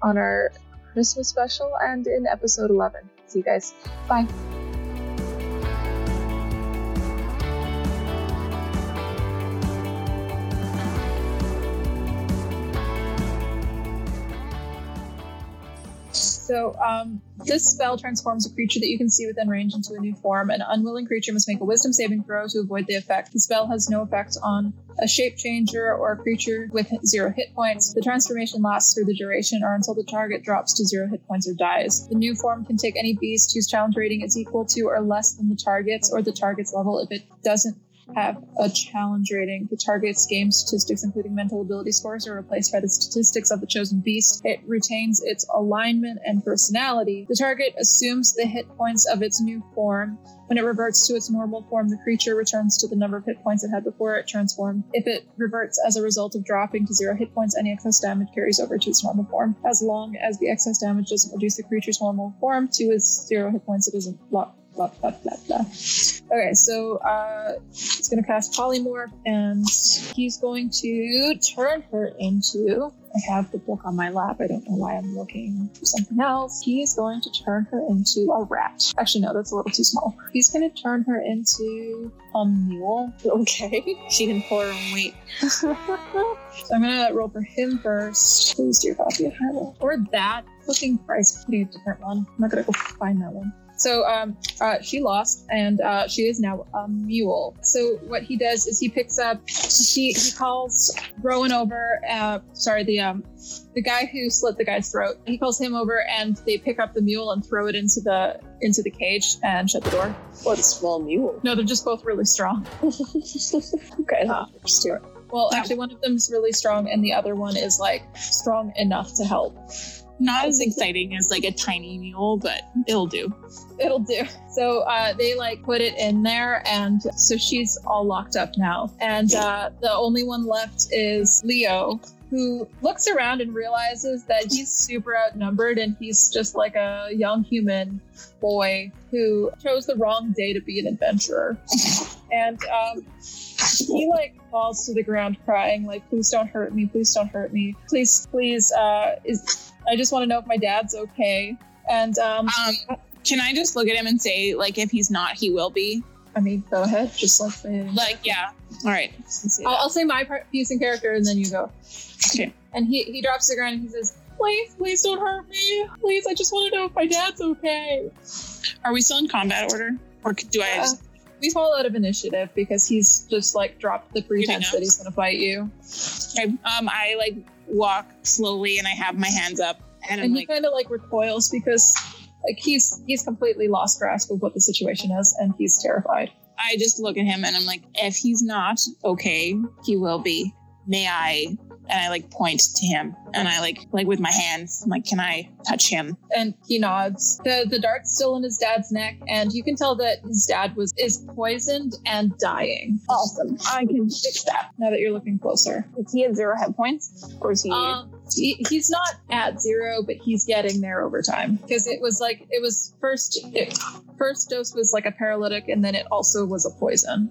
Speaker 2: on our Christmas special and in episode 11. See you guys. Bye.
Speaker 8: So, um, this spell transforms a creature that you can see within range into a new form. An unwilling creature must make a wisdom saving throw to avoid the effect. The spell has no effect on a shape changer or a creature with zero hit points. The transformation lasts through the duration or until the target drops to zero hit points or dies. The new form can take any beast whose challenge rating is equal to or less than the target's or the target's level if it doesn't have a challenge rating. The target's game statistics, including mental ability scores, are replaced by the statistics of the chosen beast. It retains its alignment and personality. The target assumes the hit points of its new form. When it reverts to its normal form, the creature returns to the number of hit points it had before it transformed. If it reverts as a result of dropping to zero hit points, any excess damage carries over to its normal form. As long as the excess damage doesn't reduce the creature's normal form to its zero hit points, it isn't
Speaker 2: blah blah blah blah. Okay, so uh, he's gonna cast polymorph, and he's going to turn her into. I have the book on my lap. I don't know why I'm looking for something else. He is going to turn her into a rat. Actually, no, that's a little too small. He's going to turn her into a mule.
Speaker 4: Okay.
Speaker 5: She can pull her weight.
Speaker 2: So I'm gonna roll for him first. Please do your copy of. Or that. Christ, putting a different one. I'm not gonna go find that one. So um, uh, she lost, and uh, she is now a mule. So what he does is he picks up, he he calls Rowan over. Uh, sorry, the um, the guy who slit the guy's throat. He calls him over, and they pick up the mule and throw it into the into the cage and shut the door.
Speaker 4: What a small mule.
Speaker 2: No, they're just both really strong.
Speaker 4: Okay.
Speaker 2: Uh, Well, actually, one of them is really strong, and the other one is like strong enough to help.
Speaker 5: Not as exciting as like a tiny mule, but it'll do.
Speaker 2: It'll do. So uh, they like put it in there, and so she's all locked up now. And uh, the only one left is Leo, who looks around and realizes that he's super outnumbered, and he's just like a young human boy who chose the wrong day to be an adventurer. And um, he like falls to the ground crying, like, "Please don't hurt me! Please don't hurt me! Please, please! Uh, is I just want to know if my dad's okay." And um,
Speaker 5: Um, can I just look at him and say, like, if he's not, he will be?
Speaker 2: I mean, go ahead. Just like say,
Speaker 5: Like, yeah. All right.
Speaker 2: I'll, I'll say my part, piece and character, and then you go.
Speaker 5: Okay.
Speaker 2: And he he drops to the ground and he says, "Please, please don't hurt me. Please, I just want to know if my dad's okay."
Speaker 5: Are we still in combat order? Or c- do I
Speaker 2: Uh,
Speaker 5: just.
Speaker 2: We fall out of initiative because he's just like dropped the pretense that he's gonna fight you,
Speaker 5: Okay, um, I like walk slowly and I have my hands up and I'm
Speaker 2: and he
Speaker 5: like,
Speaker 2: kind of like recoils because like he's he's completely lost grasp of what the situation is, and he's terrified.
Speaker 5: I just look at him and I'm like, if he's not okay, he will be. May I? And I like point to him and I like, like with my hands, I'm like, can I touch him?
Speaker 2: and he nods. The the dart's still in his dad's neck, and you can tell that his dad was is poisoned and dying.
Speaker 9: Awesome. I can fix that.
Speaker 2: Now that you're looking closer,
Speaker 9: Is he at zero hit points? Or is he.
Speaker 2: um, he, he's not at zero, but he's getting there over time because it was like it was first. It, first dose was like a paralytic, and then it also was a poison.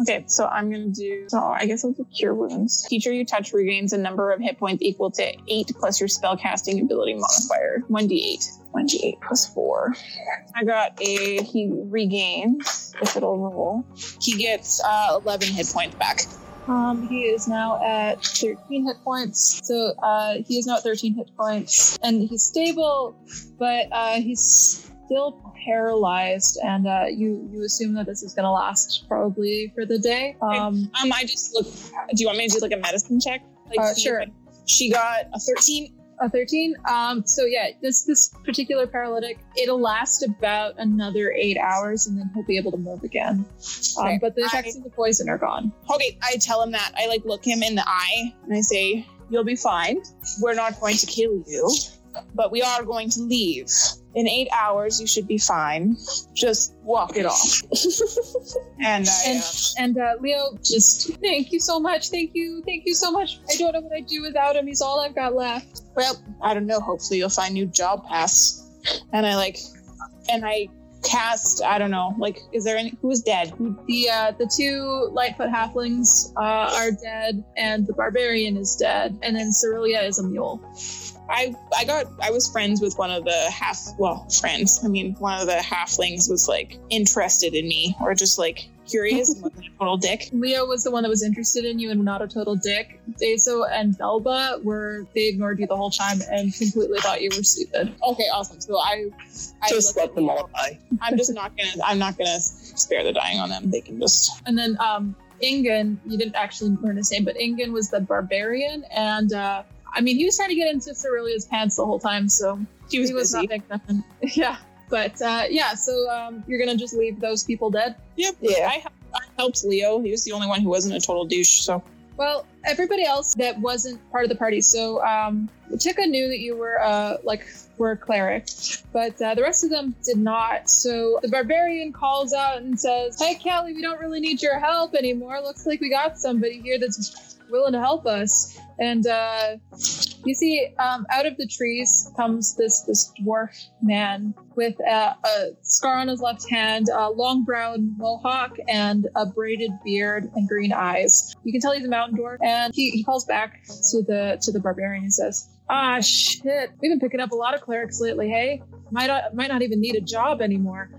Speaker 9: Okay, so I'm gonna do. So I guess I'll do cure wounds. Teacher you touch regains a number of hit points equal to eight plus your spell casting ability modifier. One d8. One d8 plus four. I got a. He regains if it'll roll.
Speaker 5: He gets uh, 11 hit points back.
Speaker 2: Um, he is now at 13 hit points. So uh, he is now at 13 hit points, and he's stable, but uh, he's still paralyzed. And uh, you you assume that this is going to last probably for the day. Um,
Speaker 5: Um, I just look. Do you want me to do like a medicine check? Like,
Speaker 2: Uh, sure.
Speaker 5: She got a 13.
Speaker 2: A 13. Um, so yeah, this this particular paralytic, it'll last about another eight hours, and then he'll be able to move again. Um,
Speaker 5: Okay.
Speaker 2: but the
Speaker 5: I-
Speaker 2: effects of the poison are gone.
Speaker 5: Okay, I tell him that. I like look him in the eye and I say, You'll be fine. We're not going to kill you, but we are going to leave. In eight hours, you should be fine. Just walk it off. and I,
Speaker 2: And
Speaker 5: uh,
Speaker 2: and uh, Leo, just thank you so much, thank you, thank you so much. I don't know what I'd do without him. He's all I've got left.
Speaker 5: well, I don't know. Hopefully, you'll find new job pass. And I like, and I cast. I don't know. Like, is there any who's dead?
Speaker 2: The uh, the two Lightfoot halflings uh, are dead, and the barbarian is dead, and then Cerelia is a mule.
Speaker 5: I I got I was friends with one of the half well friends. I mean, one of the halflings was like interested in me or just like curious and wasn't a total dick.
Speaker 2: Leo was the one that was interested in you and not a total dick. Deso and Belba were they ignored you the whole time and completely thought you were stupid.
Speaker 5: Okay, awesome. So I I
Speaker 4: Just let them all die.
Speaker 5: I'm just not gonna I'm not gonna spare the dying on them. They can just
Speaker 2: And then um Ingen, you didn't actually learn his name, but Ingen was the barbarian, and uh I mean he was trying to get into Cerilia's pants the whole time, so
Speaker 5: he was,
Speaker 2: he was
Speaker 5: busy.
Speaker 2: not making nothing. Yeah. But uh yeah, so um you're gonna just leave those people dead?
Speaker 5: Yep.
Speaker 4: Yeah.
Speaker 5: I, I helped Leo. He was the only one who wasn't a total douche. So
Speaker 2: Well, everybody else that wasn't part of the party. So um, Tika knew that you were uh, like were a cleric, but uh, the rest of them did not. So the barbarian calls out and says, "Hey, Kelly, we don't really need your help anymore. Looks like we got somebody here that's willing to help us." And uh, you see, um, out of the trees comes this this dwarf man with a, a scar on his left hand, a long brown mohawk, and a braided beard and green eyes. You can tell he's a mountain dwarf, and he, he calls back to the to the barbarian and says, "Ah, shit, we've been picking up a lot of clerics lately. Hey, might not, might not even need a job anymore."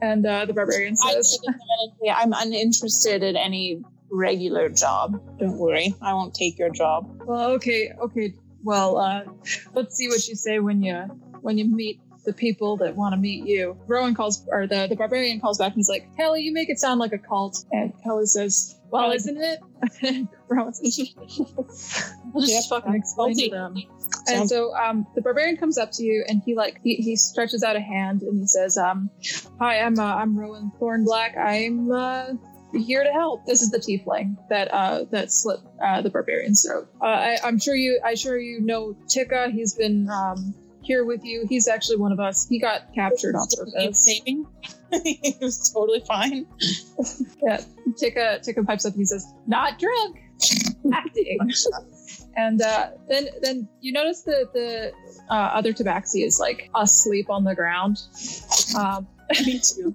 Speaker 2: And uh, the barbarian says,
Speaker 5: take a minute to say, I'm uninterested in any regular job. Don't worry, I won't take your job.
Speaker 2: Well, okay, okay. Well, uh, let's see what you say when you when you meet the people that want to meet you. Rowan calls, or the the barbarian calls back, and he's like, "Kelly, you make it sound like a cult." And Kelly says, "Well, isn't it?" Rowan says, "I'll just
Speaker 5: Yep.
Speaker 2: fucking explain to them." And so um, the barbarian comes up to you, and he like he, he stretches out a hand, and he says, um, "Hi, I'm uh, I'm Rowan Thornblack. I'm uh, here to help. This is the tiefling that uh, that slit uh, the barbarian's throat. Uh, I, I'm sure you I sure you know Tika. He's been um, here with you. He's actually one of us. He got captured on
Speaker 5: He's
Speaker 2: purpose.
Speaker 5: saving. he was totally fine.
Speaker 2: Yeah, Tika Tika pipes up and he says, "Not drunk, acting." and uh, then then you notice that the uh, other tabaxi is like asleep on the ground. Um,
Speaker 5: Me too.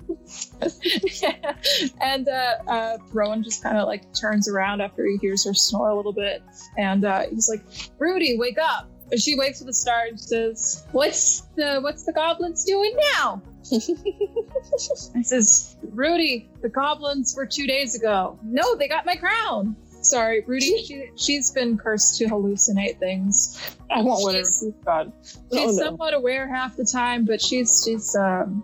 Speaker 5: yeah.
Speaker 2: and uh, uh, Rowan just kind of like turns around after he hears her snore a little bit, and uh, he's like, "Rudy, wake up!" And she wakes with a start and says, "What's the what's the goblins doing now?" I says, "Rudy, the goblins were two days ago. No, they got my crown." Sorry, Rudy. She, she's been cursed to hallucinate things.
Speaker 5: I want whatever
Speaker 2: She's-
Speaker 5: she's got.
Speaker 2: She's
Speaker 4: Oh, no.
Speaker 2: somewhat aware half the time, but she's she's um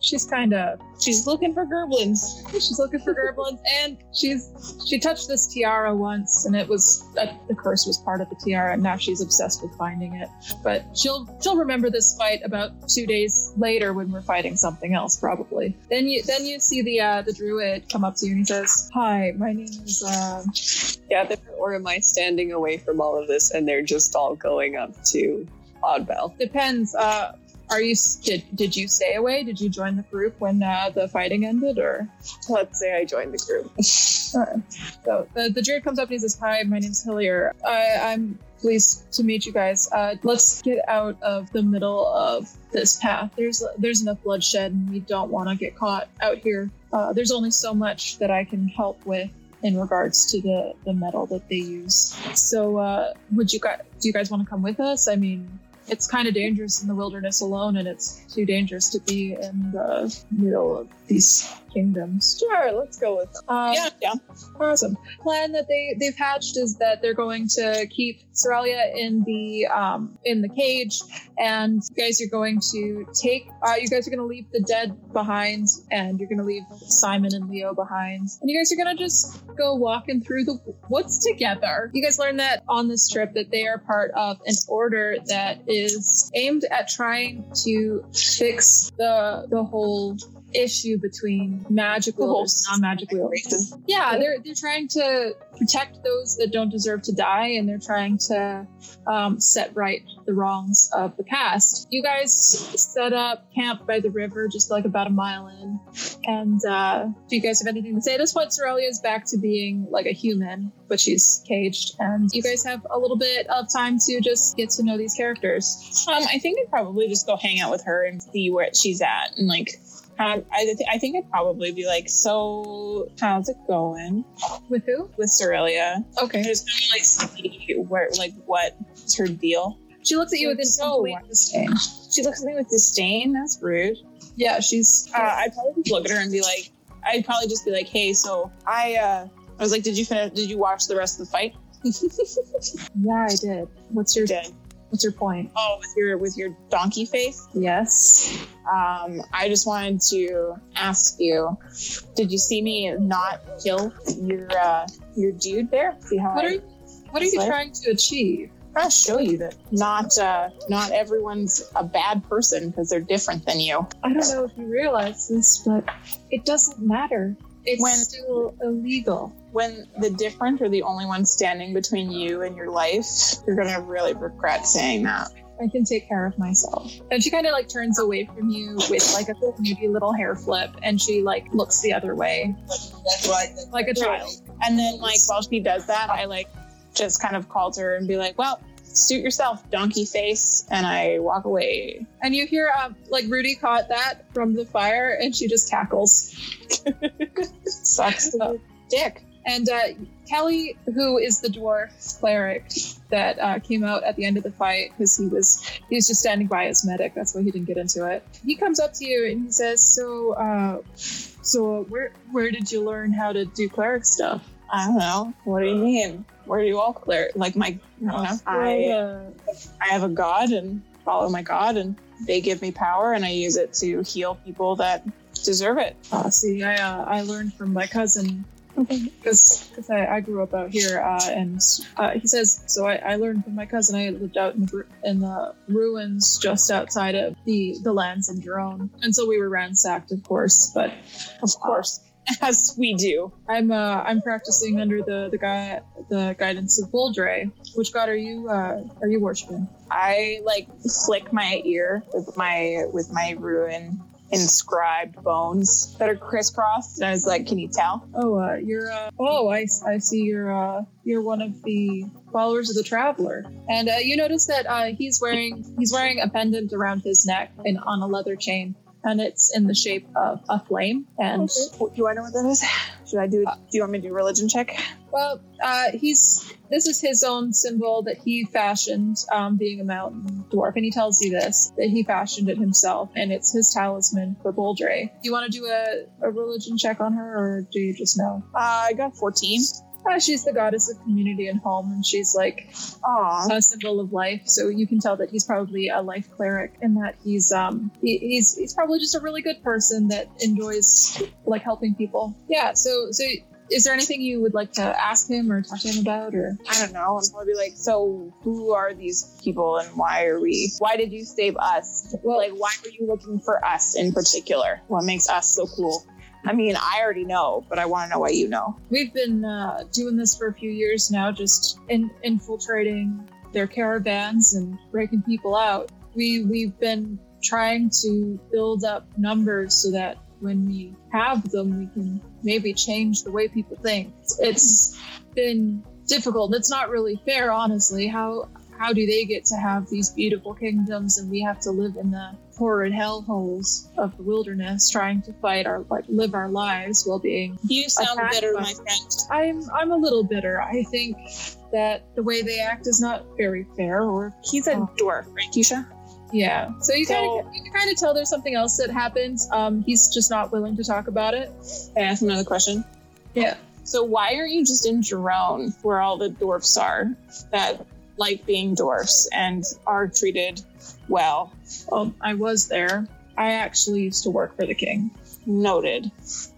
Speaker 2: she's kind of
Speaker 5: She's looking for gerblins.
Speaker 2: She's looking for gerblins, and she's she touched this tiara once, and it was uh, the curse was part of the tiara, and now she's obsessed with finding it. But she'll she'll remember this fight about two days later when we're fighting something else, probably. Then you then you see the uh, the druid come up to you and he says, "Hi, my name is um,
Speaker 4: Gather, or am I standing away from all of this and they're just all going up to Oddbell?
Speaker 2: depends. Uh, are you did did you stay away? Did you join the group when uh, the fighting ended, or?"
Speaker 4: Let's say I joined the group.
Speaker 2: So the, the druid comes up and he says, Hi, my name's Hillier. I, I'm pleased to meet you guys. Uh, let's get out of the middle of this path. There's there's enough bloodshed and we don't want to get caught out here. Uh, there's only so much that I can help with in regards to the, the metal that they use. So uh, would you guys do you guys want to come with us? I mean it's kind of dangerous in the wilderness alone, and it's too dangerous to be in the middle of these kingdoms.
Speaker 4: Sure, let's go with them.
Speaker 2: Um,
Speaker 5: yeah, yeah.
Speaker 2: Awesome. Plan that they they've hatched is that they're going to keep Soralia in the um in the cage, and you guys are going to take. Uh, you guys are going to leave the dead behind, and you're going to leave Simon and Leo behind, and you guys are going to just go walking through the woods together. You guys learn that on this trip that they are part of an order that is aimed at trying to fix the the whole issue between magic
Speaker 5: The whole
Speaker 2: wielders and non-magical wielders. Yeah, they're they're trying to protect those that don't deserve to die, and they're trying to um, set right the wrongs of the past. You guys set up camp by the river, just like about a mile in. And uh, do you guys have anything to say? This point, Sorelia is back to being like a human, but she's caged, and you guys have a little bit of time to just get to know these characters.
Speaker 5: Um, I think I'd probably just go hang out with her and see where she's at, and like, of, I, th- I think I'd probably be like, "So, how's it going
Speaker 2: With who?
Speaker 5: with Sorelia?"
Speaker 2: Okay.
Speaker 5: Just kind of like see where, like, what's her deal?
Speaker 2: She looks at you with
Speaker 5: So-
Speaker 2: disdain.
Speaker 5: She looks at me with disdain. That's rude.
Speaker 2: Yeah, she's.
Speaker 5: Uh, I'd probably just look at her and be like, I'd probably just be like, "Hey, so I, uh, I was like, did you finish? Did you watch the rest of the fight?"
Speaker 2: yeah, I did. What's your
Speaker 5: Did.
Speaker 2: What's your point?
Speaker 5: Oh, with your with your donkey face.
Speaker 2: Yes.
Speaker 5: Um, I just wanted to ask you, did you see me not kill your uh, your dude there? See how
Speaker 2: What
Speaker 5: I,
Speaker 2: are you, What are you trying to achieve?
Speaker 5: I'll show you that not uh, not everyone's a bad person because they're different than you.
Speaker 2: I don't know if you realize this, but it doesn't matter. It's
Speaker 5: When-
Speaker 2: still illegal.
Speaker 5: When the different are the only one standing between you and your life, you're gonna really regret saying that.
Speaker 2: I can take care of myself. And she kind of like turns away from you with like a maybe little hair flip, and she like looks the other way, like a child.
Speaker 5: And then like while she does that, I like just kind of called her and be like, "Well, suit yourself, donkey face," and I walk away.
Speaker 2: And you hear um, like Rudy caught that from the fire, and she just cackles.
Speaker 5: Sucks to dick.
Speaker 2: And uh, Kelly, who is the dwarf cleric that uh, came out at the end of the fight because he was he was just standing by as medic. That's why he didn't get into it. He comes up to you and he says, "So, uh, so where where did you learn how to do cleric stuff?"
Speaker 5: I don't know. What do you mean? Where do you all clear? Like my, I know. I I have a god and follow my god, and they give me power, and I use it to heal people that deserve it.
Speaker 2: uh, see, I uh, I learned from my cousin because I, I grew up out here, uh, and uh, he says so. I, I learned from my cousin. I lived out in the, in the ruins just outside of the the lands in Jerome, and so we were ransacked, of course. But
Speaker 5: Of course, as we do.
Speaker 2: I'm uh, I'm practicing under the the guy the guidance of Boldre. Which god are you uh, are you worshiping?
Speaker 5: I like flick my ear with my with my ruin inscribed bones that are crisscrossed, and I was like, "Can you tell?"
Speaker 2: Oh, uh, you're uh, oh I, I see you're uh, you're one of the followers of the traveler, and uh, you notice that uh, he's wearing he's wearing a pendant around his neck and on a leather chain, and it's in the shape of a flame. And
Speaker 5: Do I know what that is? Should I do? Do you want me to do a religion check?
Speaker 2: Well, uh, he's this is his own symbol that he fashioned, um, being a mountain dwarf, and he tells you this that he fashioned it himself, and it's his talisman for Boldre. Do you want to do a, a religion check on her, or do you just know?
Speaker 5: Uh, I got fourteen.
Speaker 2: Uh, she's the goddess of community and home, and she's like
Speaker 5: Aw.
Speaker 2: a symbol of life. So you can tell that he's probably a life cleric, and that he's um he, he's he's probably just a really good person that enjoys like helping people. Yeah. So so is there anything you would like to ask him or talk to him about, or
Speaker 5: I don't know. I'm gonna be like, so who are these people and why are we? Why did you save us?
Speaker 2: Well-
Speaker 5: like, why were you looking for us in particular? What makes us so cool? I mean, I already know, but I want to know why you know.
Speaker 2: we've been uh, doing this for a few years now, just in, infiltrating their caravans and breaking people out. We we've been trying to build up numbers so that when we have them, we can maybe change the way people think. It's been difficult. It's not really fair, honestly. How how do they get to have these beautiful kingdoms and we have to live in the horrid hellholes of the wilderness, trying to fight our like live our lives while being
Speaker 5: You sound bitter,
Speaker 2: by-
Speaker 5: my friend.
Speaker 2: I'm I'm a little bitter. I think that the way they act is not very fair. Or
Speaker 5: He's a
Speaker 2: Oh.
Speaker 5: dwarf, right, Keisha?
Speaker 2: Yeah, so you
Speaker 5: So-
Speaker 2: kind of you can kind of tell there's something else that happened. Um, he's just not willing to talk about it.
Speaker 5: I ask another question?
Speaker 2: Yeah.
Speaker 5: So why aren't you just in Jerome, where all the dwarfs are that like being dwarfs and are treated well?
Speaker 2: Well, I was there. I actually used to work for the king.
Speaker 5: Noted.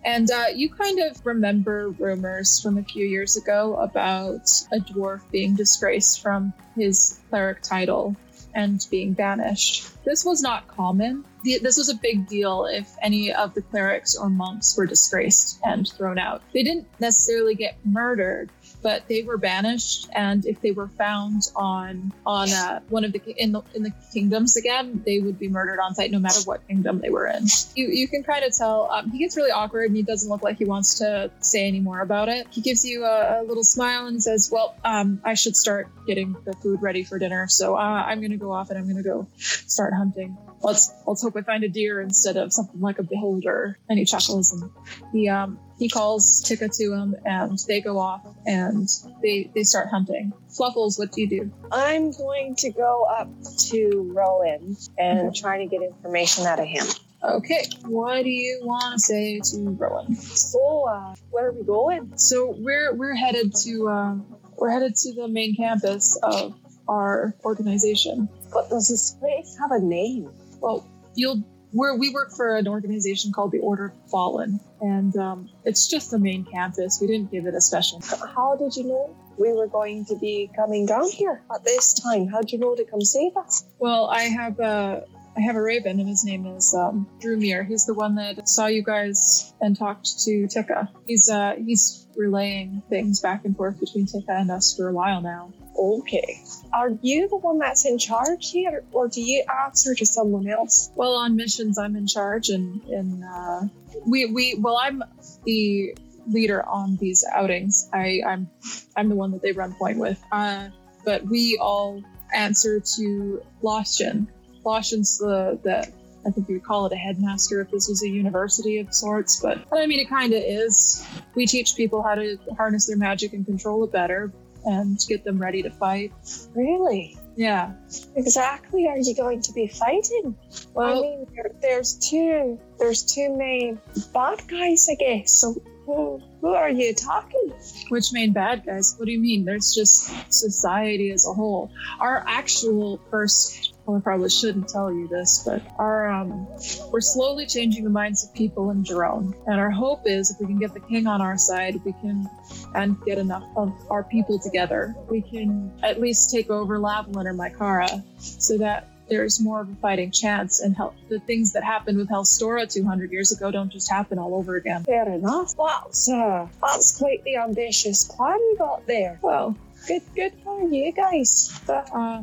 Speaker 2: And uh, you kind of remember rumors from a few years ago about a dwarf being disgraced from his cleric title and being banished. This was not common. This was a big deal if any of the clerics or monks were disgraced and thrown out. They didn't necessarily get murdered, but they were banished. And if they were found on on uh, one of the in the in the kingdoms again, they would be murdered on site, no matter what kingdom they were in you, you can kind of tell um, he gets really awkward and he doesn't look like he wants to say any more about it. He gives you a, a little smile and says, Well, um, I should start getting the food ready for dinner. So uh, I'm going to go off and I'm going to go start hunting. Let's let's hope I find a deer instead of something like a beholder. And he chuckles and he um he calls Tika to him and they go off and they they start hunting. Fluffles, what do you do?
Speaker 4: I'm going to go up to Rowan and try to get information out of him.
Speaker 2: Okay, what do you want to say to Rowan?
Speaker 4: So, uh, where are we going?
Speaker 2: So we're we're headed to um, we're headed to the main campus of our organization.
Speaker 4: But does this place have a name?
Speaker 2: Well, you'll we're, we work for an organization called the Order of Fallen, and um, it's just the main campus. We didn't give it a special.
Speaker 4: How did you know we were going to be coming down here at this time? How did you know to come save us?
Speaker 2: Well, I have a I have a raven, and his name is um, Drumir. He's the one that saw you guys and talked to Tika. He's uh, he's relaying things back and forth between Tika and us for a while now.
Speaker 4: Okay. Are you the one that's in charge here, or do you answer to someone else?
Speaker 2: Well, on missions, I'm in charge, and and uh, we we well, I'm the leader on these outings. I I'm I'm the one that they run point with. Uh, but we all answer to Loshin. Loshin's the the I think you would call it a headmaster if this was a university of sorts, but I mean it kind of is. We teach people how to harness their magic and control it better, and get them ready to fight.
Speaker 4: Really?
Speaker 2: Yeah.
Speaker 4: Exactly. Are you going to be fighting?
Speaker 2: Well,
Speaker 4: I mean, there, there's two. There's two main bad guys, I guess. So who, who are you talking?
Speaker 2: Which main bad guys? What do you mean? There's just society as a whole. Our actual first, well, I probably shouldn't tell you this, but our um, we're slowly changing the minds of people in Jerome, and our hope is if we can get the king on our side, we can, and get enough of our people together, we can at least take over Lavalin or Mykara, so that there's more of a fighting chance, and help. the things that happened with Hellstora 200 years ago don't just happen all over again.
Speaker 4: Fair enough. That's uh, that's quite the ambitious plan you got there.
Speaker 2: Well,
Speaker 4: Good, good for you guys. But
Speaker 2: uh,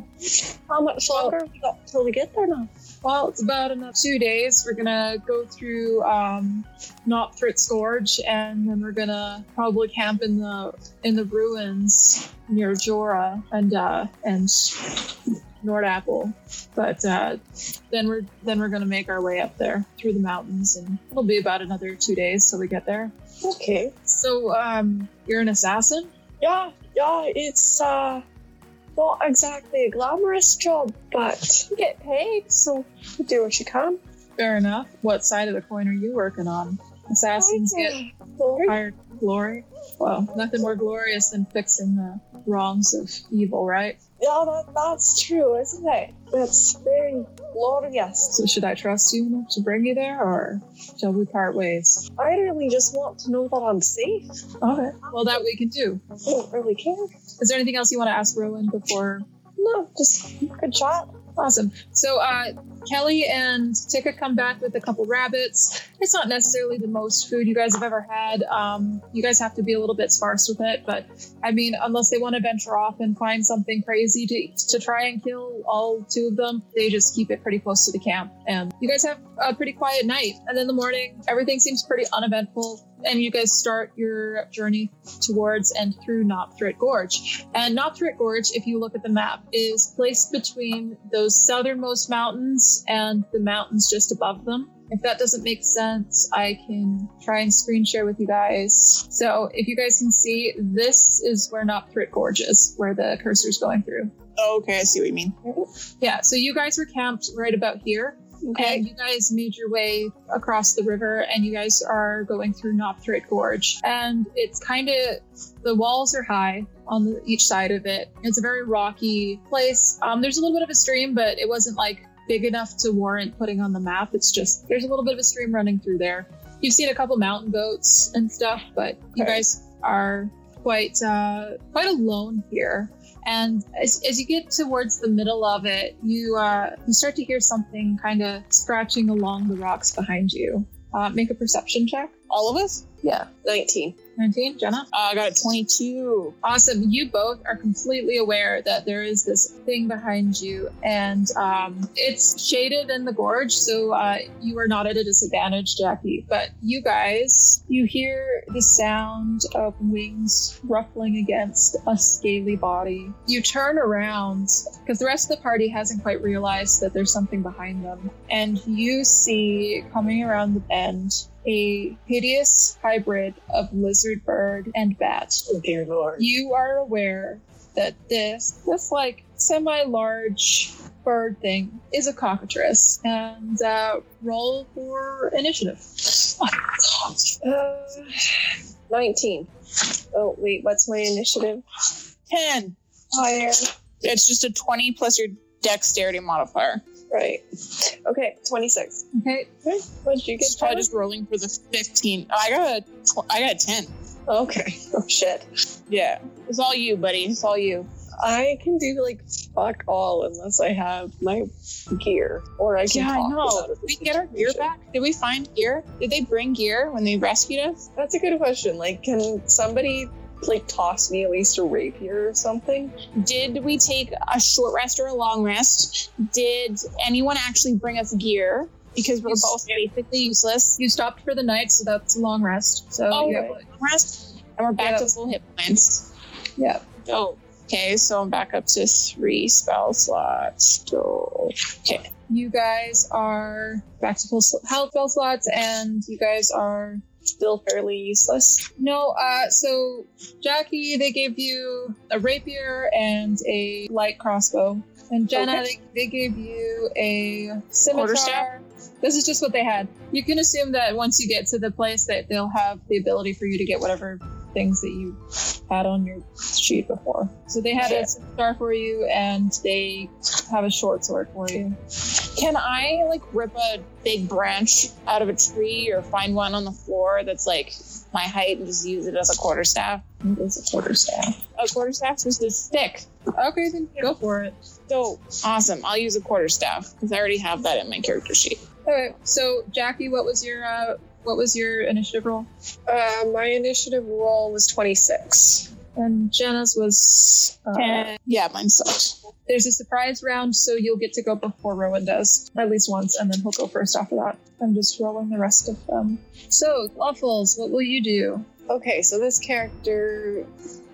Speaker 4: how much longer have we got till we get there now?
Speaker 2: Well, it's about another two days. We're gonna go through um, Gorge, and then we're gonna probably camp in the in the ruins near Jora and uh, and Nordapple. But uh, then we're then we're gonna make our way up there through the mountains, and it'll be about another two days till we get there.
Speaker 4: Okay.
Speaker 2: So, um, you're an assassin.
Speaker 4: Yeah, yeah, it's uh not exactly a glamorous job, but you get paid, so you do what you can.
Speaker 2: Fair enough. What side of the coin are you working on? Assassins get
Speaker 4: Glory.
Speaker 2: hired glory. Well, nothing more glorious than fixing the wrongs of evil, right?
Speaker 4: Yeah, that, that's true, isn't it? That's very glorious.
Speaker 2: So should I trust you enough to bring you there, or shall we part ways?
Speaker 4: I really just want to know that I'm safe.
Speaker 2: Okay. Well, that we can do.
Speaker 4: I don't really care.
Speaker 2: Is there anything else you want to ask Rowan before?
Speaker 4: No, just good chat.
Speaker 2: Awesome. So uh, Kelly and Tika come back with a couple rabbits. It's not necessarily the most food you guys have ever had. Um, you guys have to be a little bit sparse with it, but I mean, unless they want to venture off and find something crazy to to try and kill all two of them, they just keep it pretty close to the camp. And you guys have a pretty quiet night. And in the morning, everything seems pretty uneventful. And you guys start your journey towards and through Nopthrit Gorge. And Nopthrit Gorge, if you look at the map, is placed between those southernmost mountains and the mountains just above them. If that doesn't make sense, I can try and screen share with you guys. So if you guys can see, this is where Nopthrit Gorge is, where the cursor's going through.
Speaker 10: Oh, okay, I see what you mean.
Speaker 2: Yeah, so you guys were camped right about here.
Speaker 4: Okay.
Speaker 2: And you guys made your way across the river and you guys are going through Nopthrit Gorge. And it's kind of, the walls are high on the, each side of it. It's a very rocky place. Um, there's a little bit of a stream, but it wasn't like big enough to warrant putting on the map. It's just, there's a little bit of a stream running through there. You've seen a couple mountain goats and stuff, but you guys are quite, uh, quite alone here. And as, as you get towards the middle of it, you uh, you start to hear something kind of scratching along the rocks behind you. Uh, make a perception check.
Speaker 10: All of us?
Speaker 2: Yeah.
Speaker 4: 19.
Speaker 2: 19, Jenna.
Speaker 10: Uh, I got a 22.
Speaker 2: Awesome. You both are completely aware that there is this thing behind you, and um, it's shaded in the gorge, so uh, you are not at a disadvantage, Jackie. But you guys, you hear the sound of wings ruffling against a scaly body. You turn around because the rest of the party hasn't quite realized that there's something behind them, and you see coming around the bend a hideous hybrid of lizard bird and bat.
Speaker 4: Oh, dear lord.
Speaker 2: You are aware that this, this like semi-large bird thing is a cockatrice, and uh, roll for initiative.
Speaker 4: Uh, 19. Oh, wait, what's my initiative?
Speaker 10: 10.
Speaker 4: Higher.
Speaker 10: It's just a 20 plus your dexterity modifier.
Speaker 4: Right. Okay, 26.
Speaker 2: Okay,
Speaker 4: What did you get?
Speaker 10: Probably just rolling for the 15. Oh, I got a, tw- I got a 10.
Speaker 4: Okay. Oh, shit.
Speaker 10: Yeah. It's all you, buddy. It's all you.
Speaker 4: I can do like fuck all unless I have my gear, or I can.
Speaker 5: Yeah, I
Speaker 4: talk of
Speaker 5: Did we get our gear back? Did we find gear? Did they bring gear when they rescued us?
Speaker 4: That's a good question. Like, can somebody like toss me at least a rapier or something?
Speaker 5: Did we take a short rest or a long rest? Did anyone actually bring us gear? Because we're
Speaker 2: Yes.
Speaker 5: both basically useless.
Speaker 2: You stopped for the night, so that's a long rest. So
Speaker 5: Oh,
Speaker 2: you
Speaker 5: right.
Speaker 2: like,
Speaker 5: Rest, and we're back
Speaker 2: Yeah.
Speaker 5: to full hit points.
Speaker 2: yeah.
Speaker 5: Oh, okay. So I'm back up to three spell slots. So, okay.
Speaker 2: You guys are back to full health spell slots, and you guys are
Speaker 4: Still fairly useless.
Speaker 2: no. Uh, so Jackie, they gave you a rapier and a light crossbow, and Jenna,
Speaker 4: Okay.
Speaker 2: they, they gave you a scimitar. This is just what they had. You can assume that once you get to the place, that they'll have the ability for you to get whatever things that you had on your sheet before. So they had
Speaker 4: Okay.
Speaker 2: a star for you, and they have a short sword for you.
Speaker 5: Can I like rip a big branch out of a tree or find one on the floor that's like my height and just use it as a quarterstaff?
Speaker 2: It's a quarterstaff.
Speaker 5: A quarterstaff is a stick.
Speaker 2: Okay, then go for it.
Speaker 5: So awesome. I'll use a quarterstaff because I already have that in my character sheet.
Speaker 2: All right. so Jackie, what was your uh, what was your initiative roll?
Speaker 4: Uh, my initiative roll was 26.
Speaker 2: And Jenna's was. Uh,
Speaker 5: And yeah, mine sucked.
Speaker 2: there's a surprise round, so you'll get to go before Rowan does at least once, and then he'll go first after that. I'm just rolling the rest of them. So, Waffles, what will you do?
Speaker 4: Okay, so this character,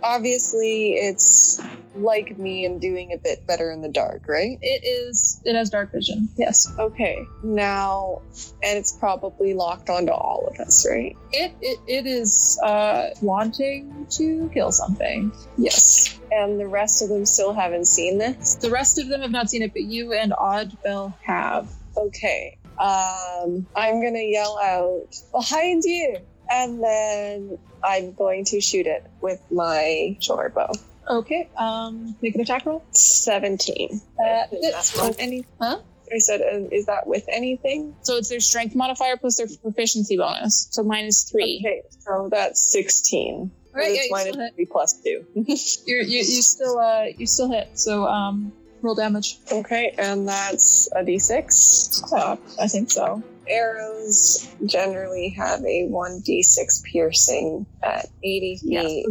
Speaker 4: obviously, it's like me and doing a bit better in the dark, right?
Speaker 2: It is. It has dark vision. Yes.
Speaker 4: Okay, now, and it's probably locked onto all of us, right?
Speaker 2: It it, it is uh, wanting to kill something. Yes.
Speaker 4: And the rest of them still haven't seen this?
Speaker 2: The rest of them have not seen it, but you and Oddbell have.
Speaker 4: Okay, um, I'm gonna yell out, behind you! And then I'm going to shoot it with my short bow.
Speaker 2: Okay. Um, make an attack roll.
Speaker 4: 17.
Speaker 2: Uh,
Speaker 4: Is that with any-
Speaker 2: Huh?
Speaker 4: I said, uh, is that with anything?
Speaker 5: So it's their strength modifier plus their proficiency bonus. So minus three.
Speaker 4: Okay, so that's 16.
Speaker 2: All right, yeah,
Speaker 4: It's
Speaker 2: you still
Speaker 4: minus
Speaker 2: hit.
Speaker 4: three plus two.
Speaker 2: You're, you you still uh you still hit. So um, roll damage.
Speaker 4: okay, and that's a d6.
Speaker 2: Uh, I think so.
Speaker 4: Arrows generally have a 1d6 piercing at 80 feet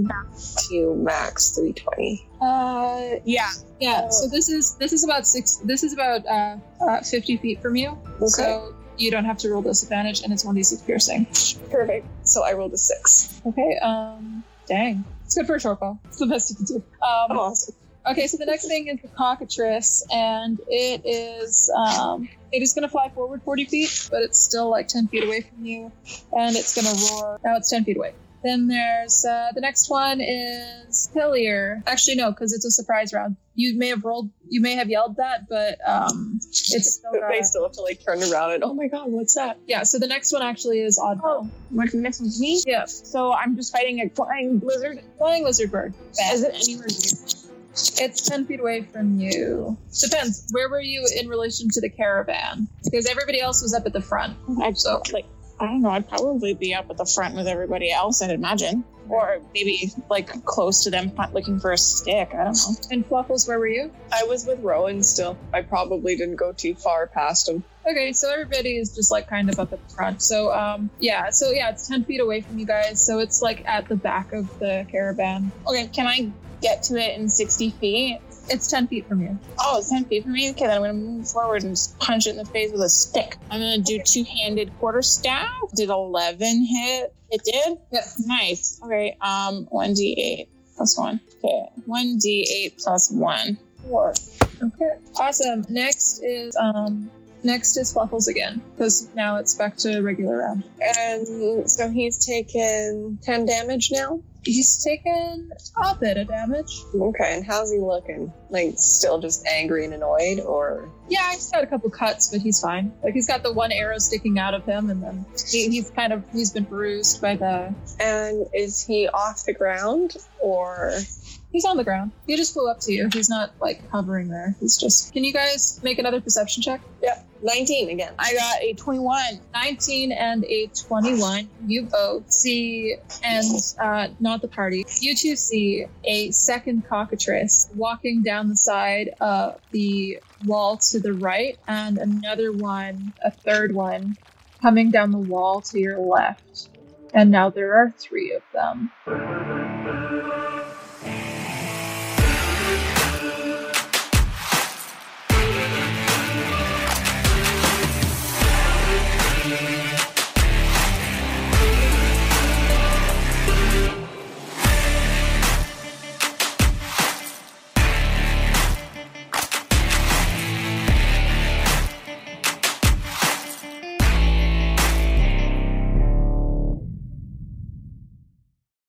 Speaker 4: to max 320.
Speaker 2: Uh,
Speaker 5: Yeah.
Speaker 2: yeah. So this is this is about six. This is about uh, uh fifty feet from you. Okay. So you don't have to roll disadvantage, and it's one d six piercing.
Speaker 4: Perfect. So I rolled a 6.
Speaker 2: Okay. Um. Dang. It's good for a short bow. It's the best you can do. Um.
Speaker 4: Awesome.
Speaker 2: Okay. So the next thing is the cockatrice, and it is um. It is going to fly forward 40 feet, but it's still like 10 feet away from you, and it's going to roar. Now it's 10 feet away. Then there's uh, the next one is Hillier. Actually, no, because it's a surprise round. You may have rolled, you may have yelled that, but um, it's still.
Speaker 4: But
Speaker 2: uh,
Speaker 4: they still have to like turn around and, oh my god, what's that?
Speaker 2: yeah. So the next one actually is Oddbell.
Speaker 5: What next one's me?
Speaker 2: Yeah,
Speaker 5: So I'm just fighting a flying blizzard.
Speaker 2: flying lizard bird.
Speaker 5: Is it anywhere near?
Speaker 2: It's 10 feet away from you. Depends. Where were you in relation to the caravan? Because everybody else was up at the front.
Speaker 5: I'd
Speaker 2: So-
Speaker 5: like I don't know. I'd probably be up at the front with everybody else. I'd imagine, or maybe like close to them, looking for a stick. I don't know.
Speaker 2: And Fluffles, where were you?
Speaker 4: I was with Rowan still. I probably didn't go too far past him.
Speaker 2: Okay, so everybody is just like kind of up at the front. So um yeah, so yeah, it's ten feet away from you guys. So it's like at the back of the caravan.
Speaker 5: Okay, can I get to it in sixty feet?
Speaker 2: It's ten feet from you.
Speaker 5: Oh, it's 10 feet from me? Okay, then I'm gonna move forward and just punch it in the face with a stick. I'm gonna do two handed quarter staff. Did 11 hit? It did?
Speaker 2: Yep.
Speaker 5: Nice. Okay, um, 1d8 plus 1. Okay, 1d8 plus 1. Four.
Speaker 2: Okay. Awesome. Next is um next is Fluffles again. Because now it's back to regular round.
Speaker 4: And so he's taken 10 damage now?
Speaker 2: He's taken a bit of damage.
Speaker 4: Okay, and how's he looking? Like, still just angry and annoyed, or?
Speaker 2: Yeah, he's got a couple cuts, but he's fine. Like he's got the one arrow sticking out of him, and then he, he's kind of he's been bruised by the.
Speaker 4: And is he off the ground, or?
Speaker 2: He's on the ground. He just flew up to you. He's not like hovering there. He's just. Can you guys make another perception check?
Speaker 4: 19 again.
Speaker 5: I got a 21.
Speaker 2: 19 and a 21. You both see, and uh, not the party, you two see a second cockatrice walking down the side of the wall to the right, and another one, a third one, coming down the wall to your left. And now there are three of them.